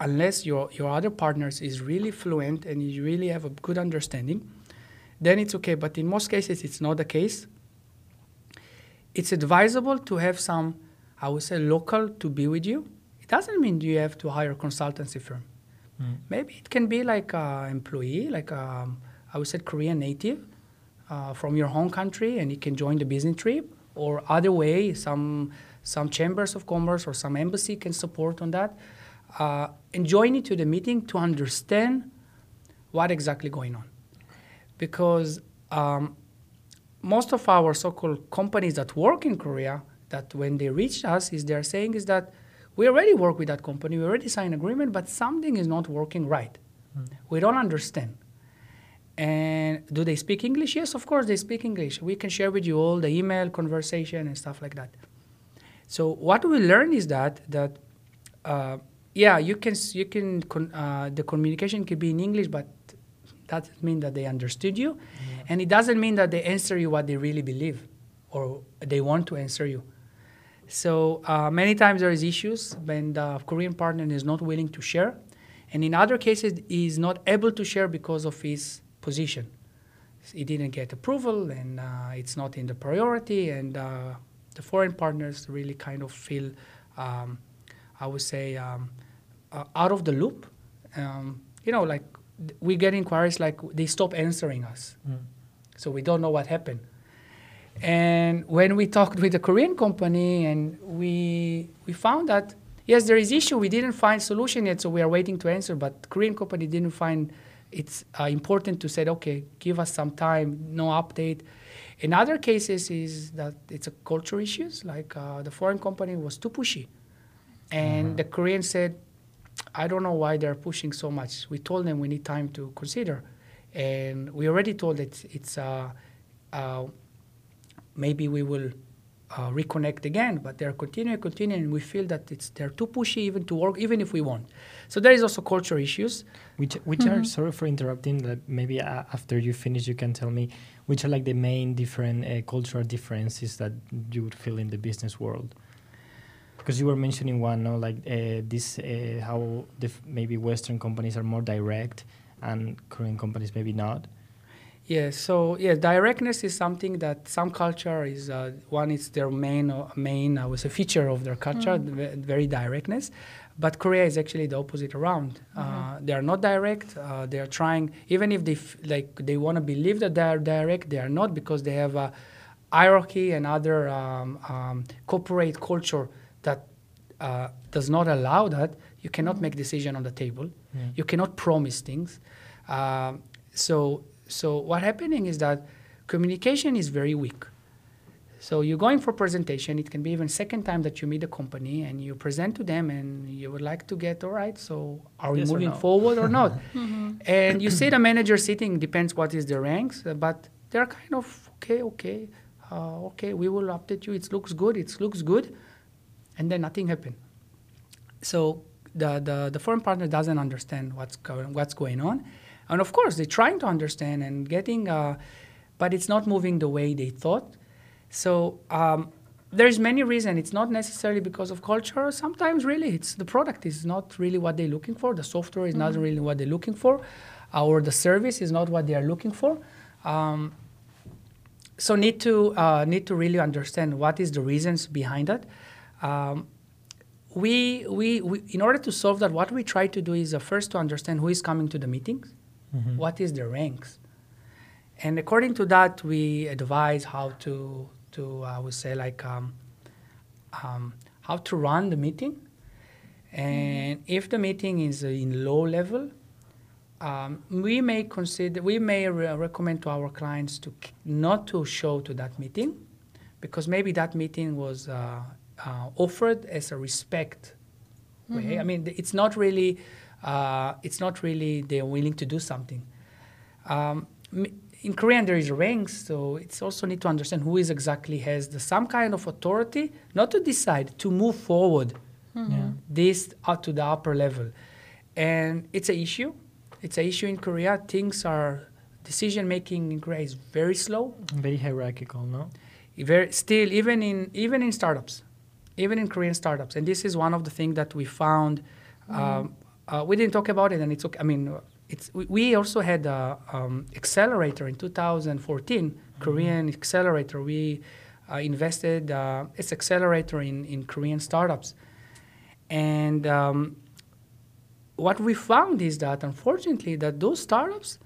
unless your your other partners is really fluent and you really have a good understanding then it's okay. But in most cases, it's not the case. It's advisable to have some, I would say, local to be with you. It doesn't mean you have to hire a consultancy firm. Mm. Maybe it can be like an employee, like a, I would say Korean native uh, from your home country, and you can join the business trip. Or other way, some some chambers of commerce or some embassy can support on that. Uh, and join it to the meeting to understand what exactly going on because um, most of our so-called companies that work in Korea, that when they reach us, is they're saying is that we already work with that company, we already signed agreement, but something is not working right. Mm. We don't understand. And do they speak English? Yes, of course they speak English. We can share with you all the email conversation and stuff like that. So what we learn is that that uh, yeah, you can you can con- uh, the communication can be in English, but that doesn't mean that they understood you, yeah. and it doesn't mean that they answer you what they really believe or they want to answer you. So uh, many times there is issues when the Korean partner is not willing to share, and in other cases he is not able to share because of his position. He didn't get approval, and uh, it's not in the priority, and uh, the foreign partners really kind of feel, um, I would say, um, uh, out of the loop. Um, you know, like we get inquiries like they stop answering us. Mm. So we don't know what happened. And when we talked with the Korean company and we we found that yes, there is issue. We didn't find solution yet, so we are waiting to answer. But Korean company didn't find it's uh, important to say, okay, give us some time, no update. In other cases, is that it's a culture issues. Like uh, the foreign company was too pushy, and mm-hmm. the Korean said, I don't know why they're pushing so much. We told them we need time to consider, and we already told that it's uh, uh, maybe we will uh, reconnect again, but they're continuing, continuing, and we feel that it's they're too pushy even to work, even if we want. So there is also culture issues.
Which which mm-hmm. are sorry for interrupting. That maybe uh, after you finish, you can tell me which are like the main different uh, cultural differences that you would feel in the business world because you were mentioning one, no, like uh, this, uh, how maybe Western companies are more direct and Korean companies maybe not.
Yeah, so yeah, directness is something that some culture is uh, one. It's their main uh, main I was a feature of their culture, mm. very directness. But Korea is actually the opposite around. Uh, mm-hmm. they are not direct. Uh, they are trying, even if they f- like they want to believe that they are direct, they are not because they have a hierarchy and other um, um, corporate culture that uh, does not allow that, you cannot make decision on the table. Yeah. You cannot promise things. Uh, so, so what happening is that communication is very weak. So you're going for presentation. It can be even second time that you meet a company and you present to them, and you would like to get all right. So are we yes moving no? forward or not? mm-hmm. And you see the manager sitting. Depends what is the ranks, uh, but they're kind of okay, okay, uh, okay. We will update you. It looks good. It looks good and then nothing happened. So the, the, the foreign partner doesn't understand what's going, what's going on. And of course, they're trying to understand and getting, uh, but it's not moving the way they thought. So um, there's many reasons. It's not necessarily because of culture. Sometimes really, it's the product is not really what they're looking for. The software is mm-hmm. not really what they're looking for, or the service is not what they are looking for. Um, so need to uh, need to really understand what is the reasons behind that. Um, we, we, we, in order to solve that, what we try to do is uh, first to understand who is coming to the meetings, mm-hmm. what is their ranks, and according to that, we advise how to, to I would say like um, um, how to run the meeting, and mm-hmm. if the meeting is in low level, um, we may consider we may re- recommend to our clients to k- not to show to that meeting because maybe that meeting was uh, uh, offered as a respect mm-hmm. way. I mean, it's not really uh, it's not really they're willing to do something. Um, in Korean there is ranks, so it's also need to understand who is exactly has the, some kind of authority, not to decide, to move forward
Mm-hmm. Yeah.
this up to the upper level. And it's an issue. It's an issue in Korea. Things are decision making in Korea is very slow.
Very hierarchical, no?
Very still even in even in startups, even in Korean startups. And this is one of the things that we found. Um, uh, we didn't talk about it, and it's okay. I mean, it's we, also had a um, accelerator in 2014, Korean accelerator. We uh, invested uh, it's accelerator in in Korean startups, and um, what we found is that unfortunately that those startups,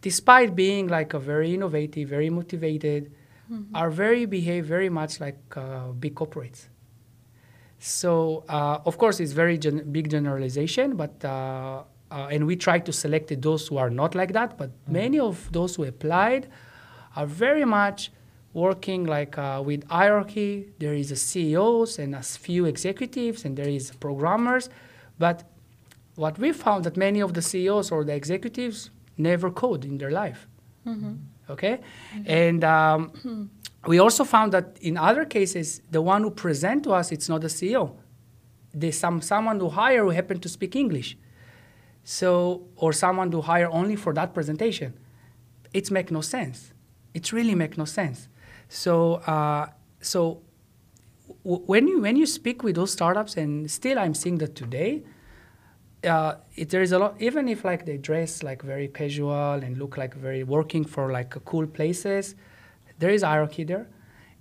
despite being like a very innovative, very motivated, are very behave very much like uh, big corporates. So uh, of course it's very gen- big generalization, but uh, and we try to select those who are not like that. But many of those who applied are very much working like uh, with hierarchy. There is a CEOs and a few executives, and there is programmers. But what we found that many of the CEOs or the executives never code in their life. Okay, and um, we also found that in other cases, the one who present to us, it's not the CEO. There's some someone who hire who happen to speak English. So, or someone to hire only for that presentation. It make no sense. It really make no sense. So, uh, so when you when you speak with those startups, and still I'm seeing that today, uh, it, there is a lot. Even if like they dress like very casual and look like very working for like cool places, there is hierarchy there,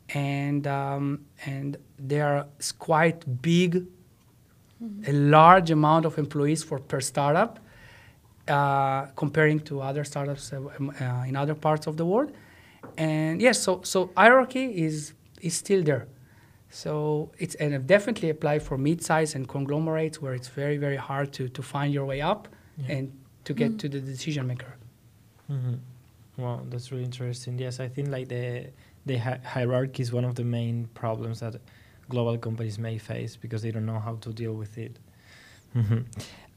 and um, and they are quite big a large amount of employees for per startup, uh, comparing to other startups uh, um, uh, in other parts of the world. And yes, so so hierarchy is is still there. So it's and it definitely apply for mid-size and conglomerates where it's very very hard to to find your way up
Yeah.
and to get to the decision maker.
hmm Wow, that's really interesting. Yes, I think like the the hi- hierarchy is one of the main problems that global companies may face because they don't know how to deal with it. Mhm.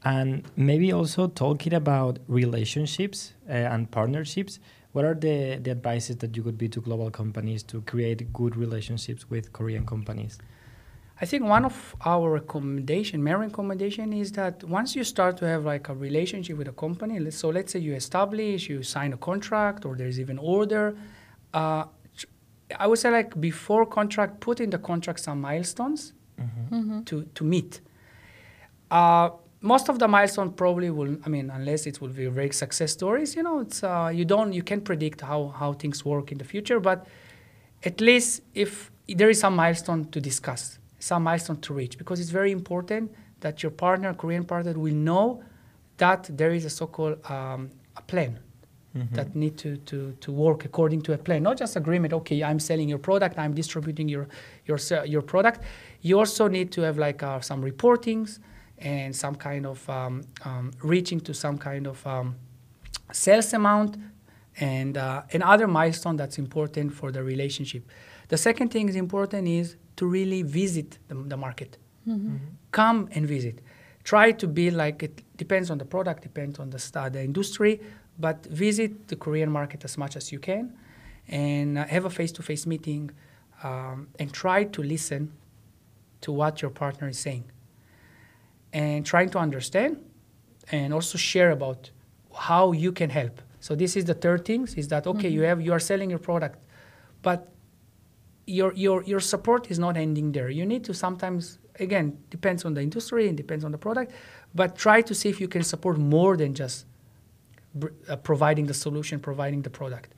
And maybe also talking about relationships uh, and partnerships. What are the, the advices that you could be to global companies to create good relationships with Korean companies?
I think one of our recommendation, main recommendation, is that once you start to have like a relationship with a company, so let's say you establish, you sign a contract, or there's even order. Uh, tr- I would say like before contract, put in the contract some milestones to to meet. Uh, most of the milestone probably will. I mean, unless it will be very success stories, you know, it's uh, you don't you can't predict how how things work in the future, but at least if there is some milestone to discuss, some milestone to reach, because it's very important that your partner, Korean partner, will know that there is a so-called um, a plan that need to, to, to work according to a plan, not just agreement. Okay, I'm selling your product, I'm distributing your your your product. You also need to have like uh, some reportings and some kind of um, um, reaching to some kind of um, sales amount and uh, another milestone that's important for the relationship. The second thing is important is to really visit the, the market. Come and visit. Try to be like it depends on the product, depends on the st- the industry, but visit the Korean market as much as you can, and uh, have a face-to-face meeting, um, and try to listen to what your partner is saying, and trying to understand, and also share about how you can help. So this is the third thing: is that okay? You have you are selling your product, but your your your support is not ending there. You need to sometimes again depends on the industry and depends on the product, but try to see if you can support more than just uh, providing the solution, providing the product.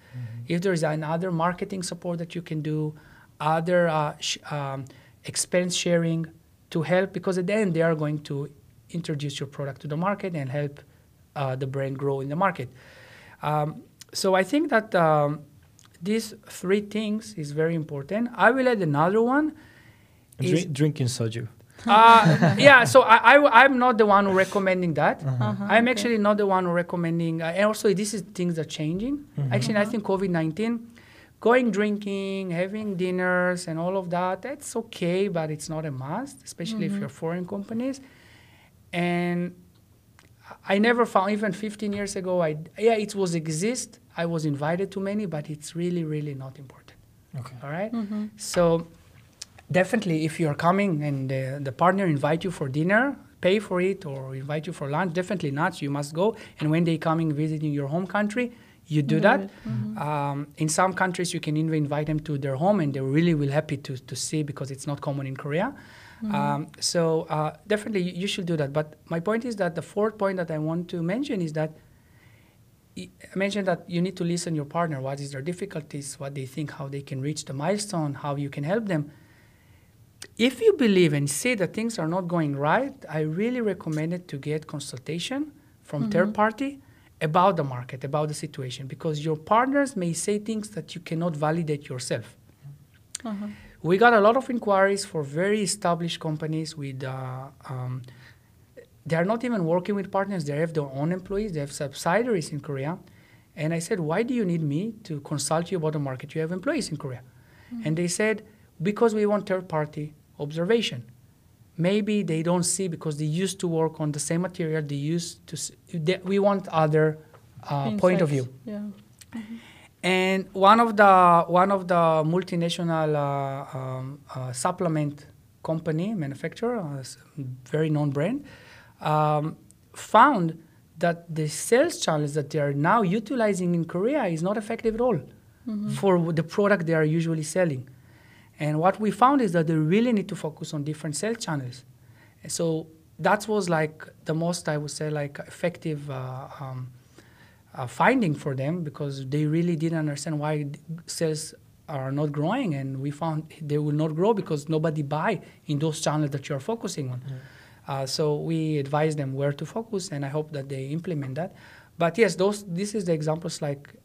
If there is another marketing support that you can do, other uh, sh- um, expense sharing to help, because at the end they are going to introduce your product to the market and help uh, the brand grow in the market. Um, so I think that um, these three things is very important. I will add another one. is-
Drink, drinking soju.
Uh, yeah, so I, I, am not the one who recommending that.
Uh-huh,
I'm
okay.
actually not the one who recommending. Uh, and also, this is things are changing. Actually, I think COVID 19, going drinking, having dinners, and all of that, that's okay, but it's not a must, especially if you're foreign companies. And I never found even 15 years ago. I yeah, it was exist. I was invited to many, but it's really, really not important.
Okay.
All right?
Mm-hmm.
So definitely, if you're coming and the, the partner invite you for dinner, pay for it, or invite you for lunch, definitely not. You must go. And when they coming visiting your home country, you do that.
Mm-hmm.
Um, in some countries, you can even invite them to their home, and they really will happy to, to see because it's not common in Korea. Um, so uh, definitely, you, you should do that. But my point is that the fourth point that I want to mention is that I mentioned that you need to listen your partner. What is their difficulties? What they think? How they can reach the milestone? How you can help them? If you believe and see that things are not going right, I really recommend it to get consultation from third party about the market, about the situation, because your partners may say things that you cannot validate yourself.
Uh-huh.
We got a lot of inquiries for very established companies with. Uh, um, they are not even working with partners. They have their own employees. They have subsidiaries in Korea. And I said, why do you need me to consult you about the market? You have employees in Korea. And they said, because we want third party observation. Maybe they don't see because they used to work on the same material. They used to. s- They, we want other uh, point of view.
Yeah.
And one of the one of the multinational uh, um, uh, supplement company manufacturer, uh, very known brand, um, found that the sales channels that they are now utilizing in Korea is not effective at all for the product they are usually selling. And what we found is that they really need to focus on different sales channels. And so that was like the most I would say like effective uh, um, uh, finding for them because they really didn't understand why sales are not growing, and we found they will not grow because nobody buy in those channels that you are focusing on. Uh, so we advise them where to focus, and I hope that they implement that. But yes, those this is the examples like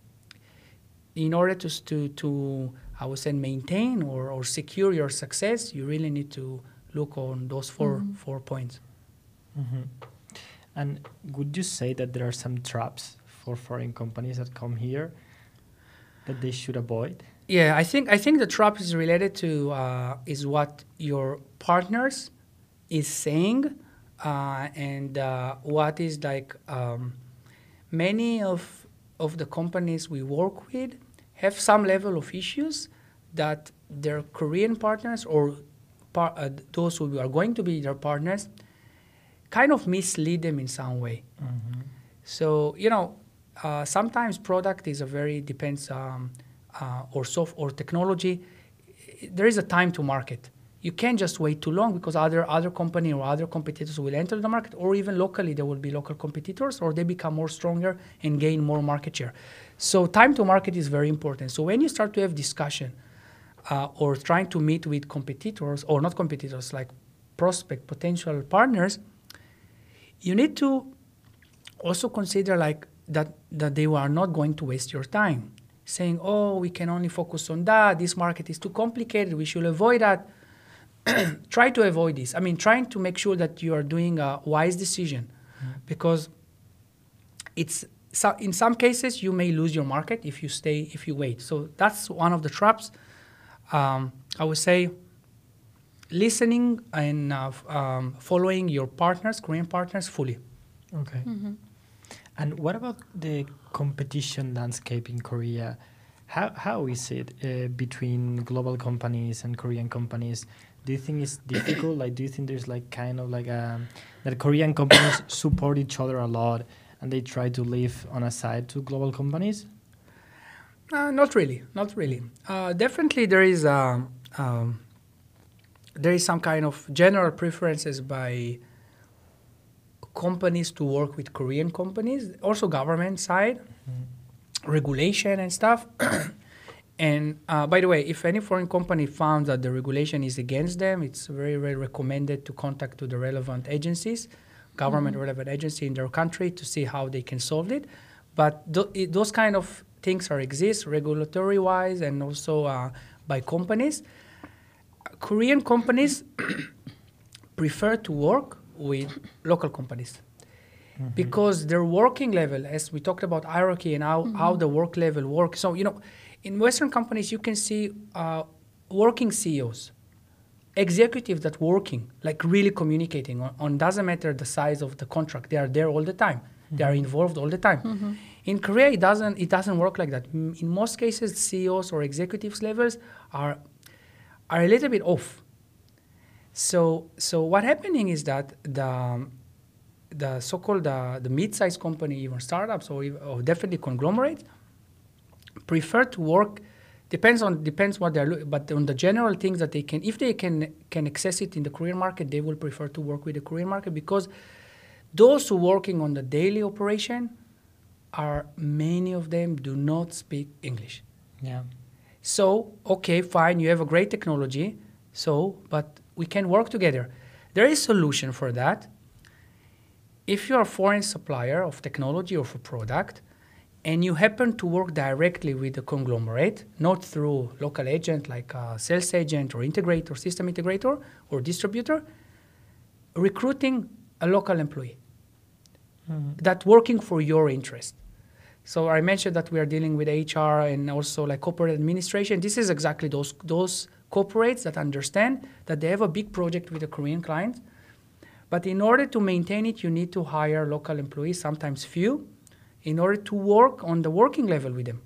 in order to to to I would say maintain or, or secure your success, you really need to look on those 4 four points.
Mhm. And would you say that there are some traps for foreign companies that come here that they should avoid?
Yeah, I think I think the trap is related to uh, is what your partners is saying, uh, and uh, what is like um, many of of the companies we work with have some level of issues that their Korean partners or par- uh, those who are going to be their partners kind of mislead them in some way. So you know, uh, sometimes product is a very depends um, uh, or soft or technology. There is a time to market. You can't just wait too long because other other company or other competitors will enter the market, or even locally there will be local competitors, or they become more stronger and gain more market share. So time to market is very important. So when you start to have discussion uh, or trying to meet with competitors or not competitors like prospect potential partners, you need to also consider like that that they are not going to waste your time saying oh we can only focus on that this market is too complicated we should avoid that try to avoid this i mean trying to make sure that you are doing a wise decision because it's so in some cases you may lose your market if you stay if you wait so that's one of the traps um, i would say listening and uh, f- um, following your partners korean partners fully
Okay. And what about the competition landscape in Korea? How how is it uh, between global companies and Korean companies? Do you think it's difficult? like, do you think there's like kind of like um, that Korean companies support each other a lot and they try to live on a side to global companies?
Uh, not really, not really. Uh, definitely, there is um, um, there is some kind of general preferences by companies to work with Korean companies, also government side, regulation and stuff. And uh, by the way, if any foreign company found that the regulation is against them, it's very, very recommended to contact to the relevant agencies, government relevant agency in their country to see how they can solve it. But th- it, those kind of things are exist regulatory wise and also uh, by companies. Korean companies prefer to work with local companies because their working level, as we talked about hierarchy and how, how the work level works. So, you know, in Western companies, you can see uh, working CEOs executives that working, like really communicating on, on doesn't matter the size of the contract. They are there all the time. They are involved all the time.
Mm-hmm.
In Korea, it doesn't it doesn't work like that. In most cases, CEOs or executives levels are are a little bit off. So so what happening is that the the so-called uh, the mid-sized company, even startups or, or definitely conglomerates, prefer to work. Depends on depends what they're looking, but on the general things that they can, if they can can access it in the Korean market, they will prefer to work with the Korean market because those who working on the daily operation are many of them do not speak English.
Yeah.
So, okay, fine, you have a great technology, so, but we can work together. There is solution for that. If you're a foreign supplier of technology or a product, and you happen to work directly with the conglomerate, not through local agent like a sales agent or integrator, system integrator or distributor, recruiting a local employee mm-hmm. that working for your interest. So I mentioned that we are dealing with HR and also like corporate administration. This is exactly those those corporates that understand that they have a big project with a Korean client, but in order to maintain it, you need to hire local employees, sometimes few, in order to work on the working level with them.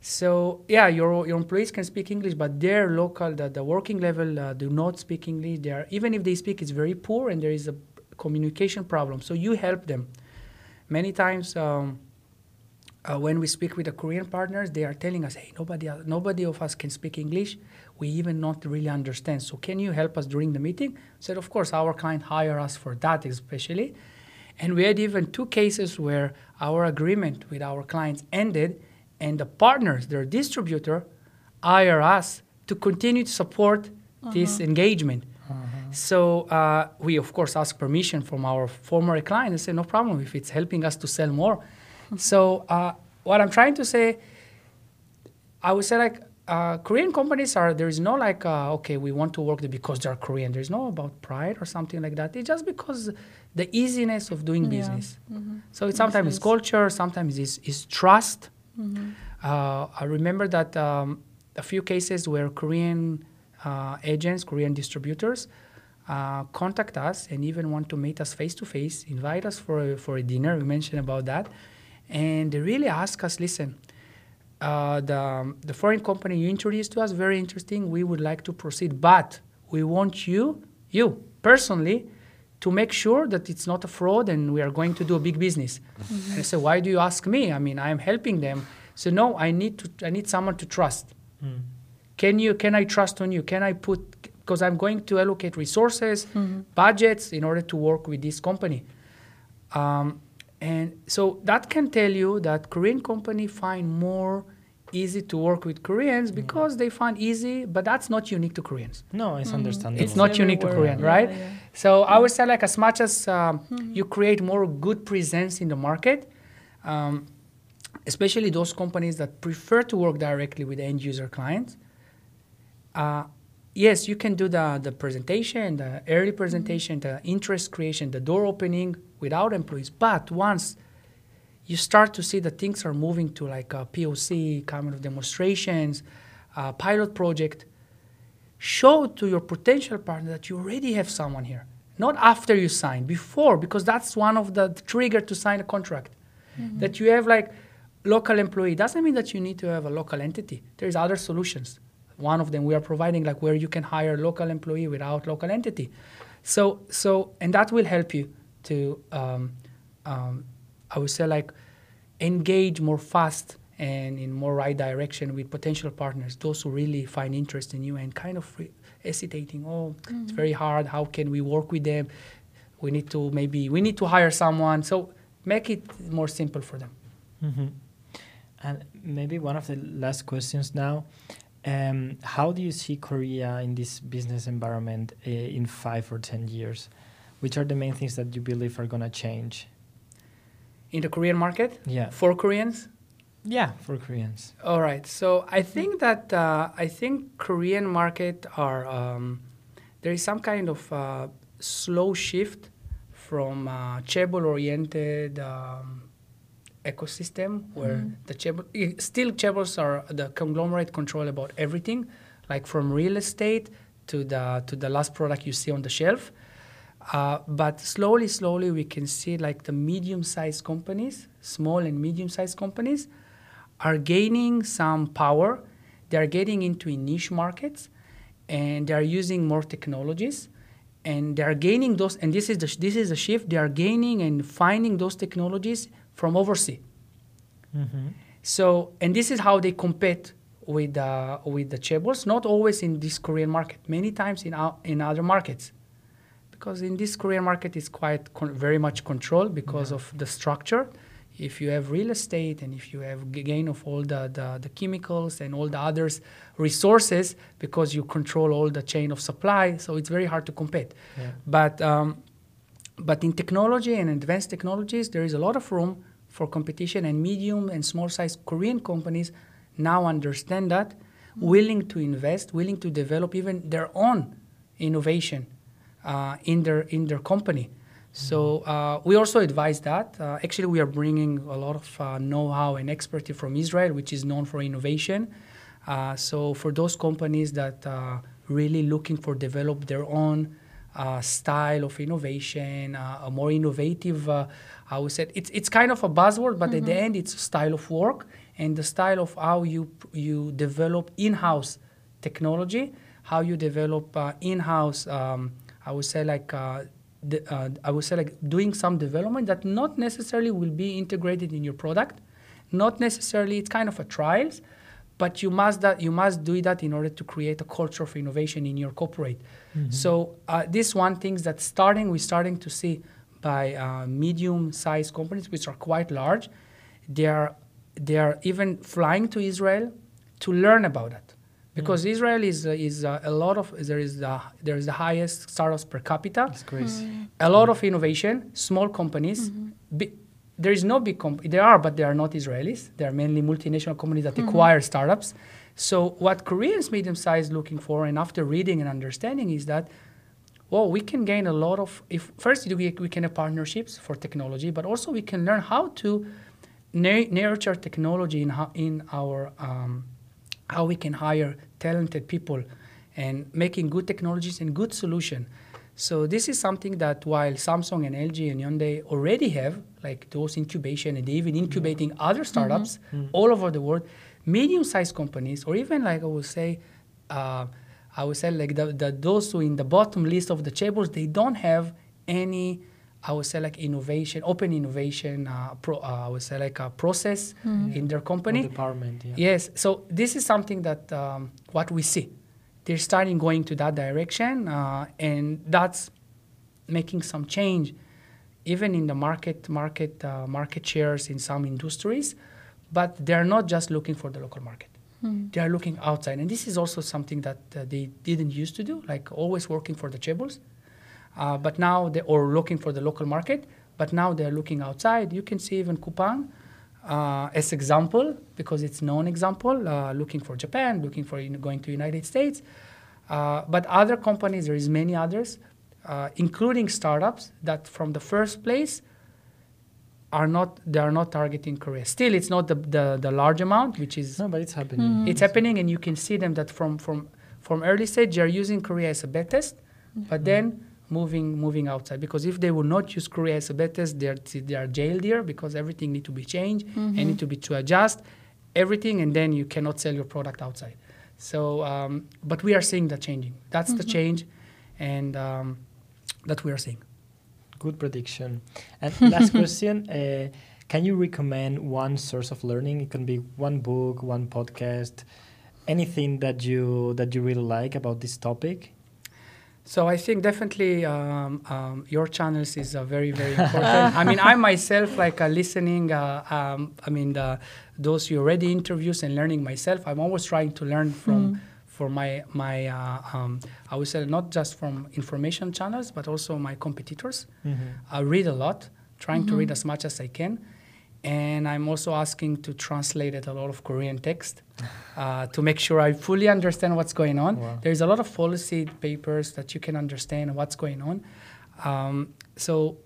So yeah, your your employees can speak English, but their local the, the working level uh, do not speak English. They are even if they speak, it's very poor, and there is a communication problem. So you help them. Many times, um, uh, when we speak with the Korean partners, they are telling us, "Hey, nobody el- nobody of us can speak English. We even not really understand. So can you help us during the meeting?" I said, "Of course, our client hire us for that, especially." And we had even two cases where our agreement with our clients ended, and the partners, their distributor, hire us to continue to support this engagement. So uh, we, of course, ask permission from our former client and say, no problem if it's helping us to sell more. so uh, what I'm trying to say, I would say like uh, Korean companies are there is no like uh, okay we want to work there because they're Korean. There's no about pride or something like that. It's just because the easiness of doing
Yeah.
business.
Mhm.
So it's
Makes
sometimes it's culture, sometimes it's, it's trust.
Mhm.
Uh, I remember that um, a few cases where Korean uh, agents, Korean distributors, uh, contact us and even want to meet us face to face, invite us for a, for a dinner. We mentioned about that, and they really ask us, listen. Uh, the, the foreign company you introduced to us very interesting. We would like to proceed but we want you you personally to make sure that it's not a fraud and we are going to do a big business. And i said why do you ask me? I mean i'm helping them. So no i need to i need someone to trust.
Mm.
can you can i trust on you? Can i put because i'm going to allocate resources
Mhm.
budgets in order to work with this company. Um, and so that can tell you that korean company find more easy to work with koreans because they find easy but that's not unique to koreans
No, it's
Mhm.
understandable.
It's not unique to
everywhere.
Korean,
Yeah,
right?
yeah.
so i would say like as much as um,
Mhm.
you create more good presence in the market um, especially those companies that prefer to work directly with end user clients uh, yes you can do the, the presentation the early presentation the interest creation the door opening without employees. But once you start to see that things are moving to like a poc kind of demonstrations uh, pilot project show to your potential partner that you already have someone here. Not after you sign before because that's one of the trigger to sign a contract. That you have like local employee. Doesn't mean that you need to have a local entity. There's other solutions one of them. We are providing like where you can hire local employee without local entity. So so and that will help you to um, um, i would say like engage more fast and in more right direction with potential partners those who really find interest in you and kind of re- hesitating oh it's very hard. How can we work with them? We need to maybe we need to hire someone. So make it more simple for them.
Mhm. And maybe one of the last questions now. Um, how do you see Korea in this business environment uh, in five or ten years? Which are the main things that you believe are going to change?
in the korean market
Yeah.
for koreans
Yeah, for Koreans.
All right. So I think that uh, I think Korean market are um, there is some kind of uh, slow shift from uh, chaebol oriented um, ecosystem where the chaebol still chaebols are the conglomerate control about everything, like from real estate to the to the last product you see on the shelf. Uh, but slowly, slowly, we can see like the medium-sized companies, small and medium-sized companies, are gaining some power. They are getting into niche markets, and they are using more technologies, and they are gaining those. And this is the this is the shift. They are gaining and finding those technologies from overseas.
Mm-hmm.
So, and this is how they compete with uh, with the chaebols. Not always in this Korean market. Many times in o- in other markets, because in this Korean market is quite con- very much controlled because
Yeah.
of the structure. If you have real estate and if you have gain of all the, the, the chemicals and all the others resources because you control all the chain of supply, so it's very hard to compete.
Yeah.
But um, but in technology and advanced technologies, there is a lot of room for competition, and medium and small sized Korean companies now understand that, willing to invest, willing to develop even their own innovation uh, in their in their company. So uh, we also advise that. Uh, actually, we are bringing a lot of uh, know-how and expertise from Israel, which is known for innovation. Uh, so for those companies that are really looking for develop their own uh, style of innovation, uh, a more innovative, I would say it's it's kind of a buzzword, but at the end it's a style of work and the style of how you you develop in-house technology, how you develop uh, in-house. Um, I would say like. Uh, the, uh, I would say like doing some development that not necessarily will be integrated in your product, not necessarily it's kind of a trials, but you must that you must do that in order to create a culture of innovation in your corporate. So uh, this one things that starting we're starting to see by uh, medium-sized companies which are quite large, they are they are even flying to Israel to learn about it because Israel is uh, is uh, a lot of there is the there is the highest startups per capita
It's crazy.
a lot of innovation, small companies. Bi- there is no big company. There are, but they are not Israelis. They are mainly multinational companies that acquire startups. So what Koreans medium-sized looking for, and after reading and understanding, is that, well, we can gain a lot of. If first we, we can have partnerships for technology, but also we can learn how to nurture technology in how, in our um, how we can hire talented people and making good technologies and good solution. So this is something that while Samsung and LG and Hyundai already have, like those incubation and even incubating other startups all over the world, medium-sized companies or even like I would say, uh, I would say like the, the those who in the bottom list of the tables, they don't have any. I would say like innovation, open innovation. Uh, pro, uh, I would say like a process in their company.
Department. Yeah.
Yes. So this is something that um, what we see. They're starting going to that direction, uh, and that's making some change, even in the market market uh, market shares in some industries. But they're not just looking for the local market. They are looking outside, and this is also something that uh, they didn't used to do, like always working for the chaebols. Uh, but now they or looking for the local market. But now they're looking outside. You can see even Coupang uh, as example because it's known example, uh, looking for Japan, looking for in, going to United States. Uh, but other companies, there is many others, uh, including startups that from the first place are not they are not targeting Korea. Still, it's not the, the, the large amount, which is
No, but it's happening.
it's happening, and you can see them that from from from early stage they are using Korea as a beta test, but then moving moving outside because if they will not use Korea as a beta test, they are they are jailed here because everything need to be changed and need to be to adjust everything, and then you cannot sell your product outside. So, um, but we are seeing that changing. That's the change, and um, that we are seeing.
Good prediction. And last question: uh, Can you recommend one source of learning? It can be one book, one podcast, anything that you that you really like about this topic.
So I think definitely um, um, your channels is uh, very very important. I mean, I myself like uh, listening. Uh, um, I mean, the, those you already interviews and learning myself. I'm always trying to learn from for my my. Uh, um, I would say not just from information channels, but also my competitors. I read a lot, trying to read as much as I can. And I'm also asking to translate a lot of Korean text uh, to make sure I fully understand what's going on.
Wow.
There's a lot of policy papers that you can understand what's going on. Um, so,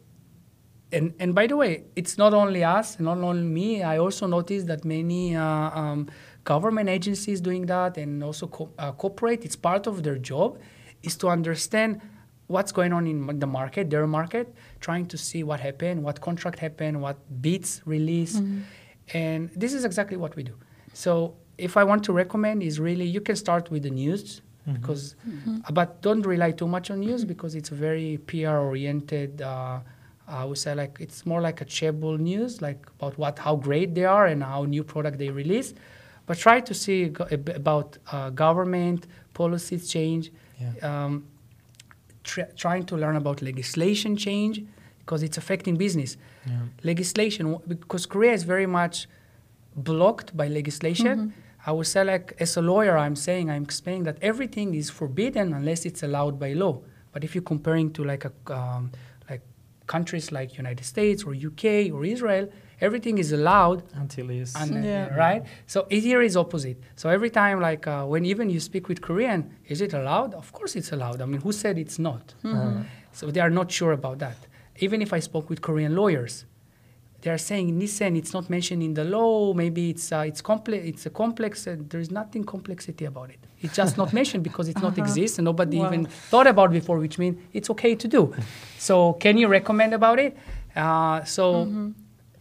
and, and by the way, it's not only us, not only me. I also noticed that many uh, um, government agencies doing that and also co- uh, corporate, it's part of their job. is to understand what's going on in the market, their market, trying to see what happened, what contract happened, what bids release,
Mm-hmm.
and this is exactly what we do. So if I want to recommend, is really you can start with the news because, but don't rely too much on news because it's very PR oriented. Uh, I would say like it's more like a chaebol news, like about what how great they are and how new product they release. But try to see go- ab- about uh, government policies change.
Yeah.
Um, tr- trying to learn about legislation change because it's affecting business.
Yeah.
Legislation, w- because Korea is very much blocked by legislation. I would say, like, as a lawyer, I'm saying, I'm explaining that everything is forbidden unless it's allowed by law. But if you're comparing to like a um, like countries like United States or UK or Israel, everything is allowed
Until it's.
and, uh,
Yeah.
right? So it here is opposite. So every time, like uh, when even you speak with Korean, is it allowed? Of course it's allowed. I mean, who said it's not?
Uh,
So they are not sure about that. Even if I spoke with Korean lawyers, they are saying Nissan, it's not mentioned in the law. Maybe it's uh, it's complex. It's a complex. And there is nothing complexity about it. It's just not mentioned because it not
Uh-huh.
exists and nobody
Wow.
even thought about it before, which means it's okay to do. so can you recommend about it? Uh, so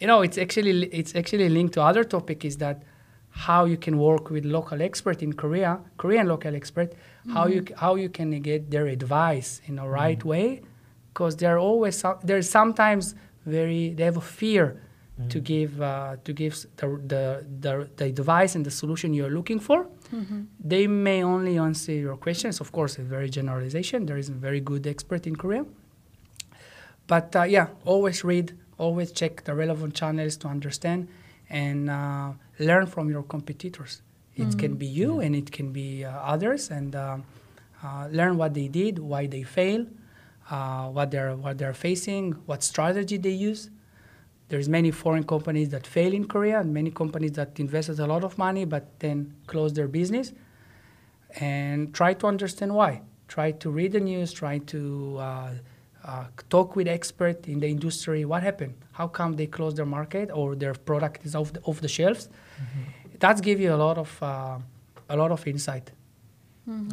you know, it's actually it's actually linked to other topic is that how you can work with local expert in Korea, Korean local expert, how you how you can get their advice in a right way, because they're always there's sometimes very they have a fear to give uh, to give the, the the the advice and the solution you're looking for. They may only answer your questions. Of course, a very generalization. There is a very good expert in Korea. But uh, yeah, always read, always check the relevant channels to understand and uh, learn from your competitors. It can be you and it can be uh, others, and uh, uh, learn what they did, why they fail, uh, what they're what they're facing, what strategy they use. There's many foreign companies that fail in Korea, and many companies that invested a lot of money but then close their business. And try to understand why. Try to read the news. Try to uh, talk with expert in the industry. What happened? How come they closed their market or their product is off the, off the shelves? That's give you a lot of uh, a lot of insight.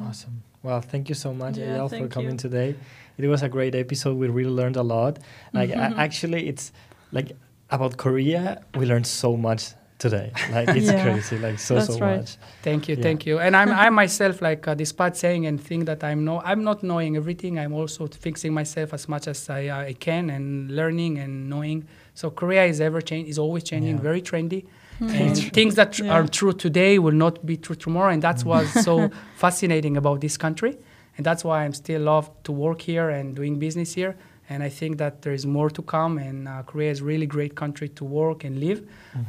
Awesome. Well, thank you so much,
Yeah,
Eyal, for coming
you.
today. It was a great episode. We really learned a lot. Like, a- actually, it's like about Korea, we learned so much today. Like, it's
Yeah,
crazy. Like, so,
that's
so
right.
much.
Thank you,
Yeah.
thank you. And I'm I myself like uh, despite saying and think that I'm no I'm not knowing everything. I'm also fixing myself as much as I, I can and learning and knowing. So Korea is ever change is always changing,
Yeah.
very trendy.
Mm-hmm.
And things that tr-
Yeah.
are true today will not be true tomorrow, and that's what's so fascinating about this country, and that's why I'm still love to work here and doing business here. And I think that there is more to come, and uh, Korea is really great country to work and live.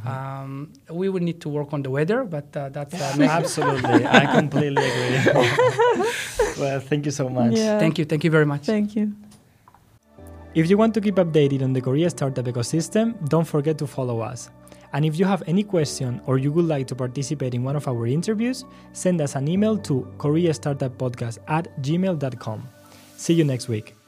Um, we would need to work on the weather, but uh, that's uh.
Absolutely. I completely agree. well, thank you so much.
Yeah.
Thank you, thank you very much.
Thank you.
If you want to keep updated on the Korea startup ecosystem, don't forget to follow us. And if you have any question or you would like to participate in one of our interviews, send us an email to koreastartuppodcast at gmail.com. See you next week.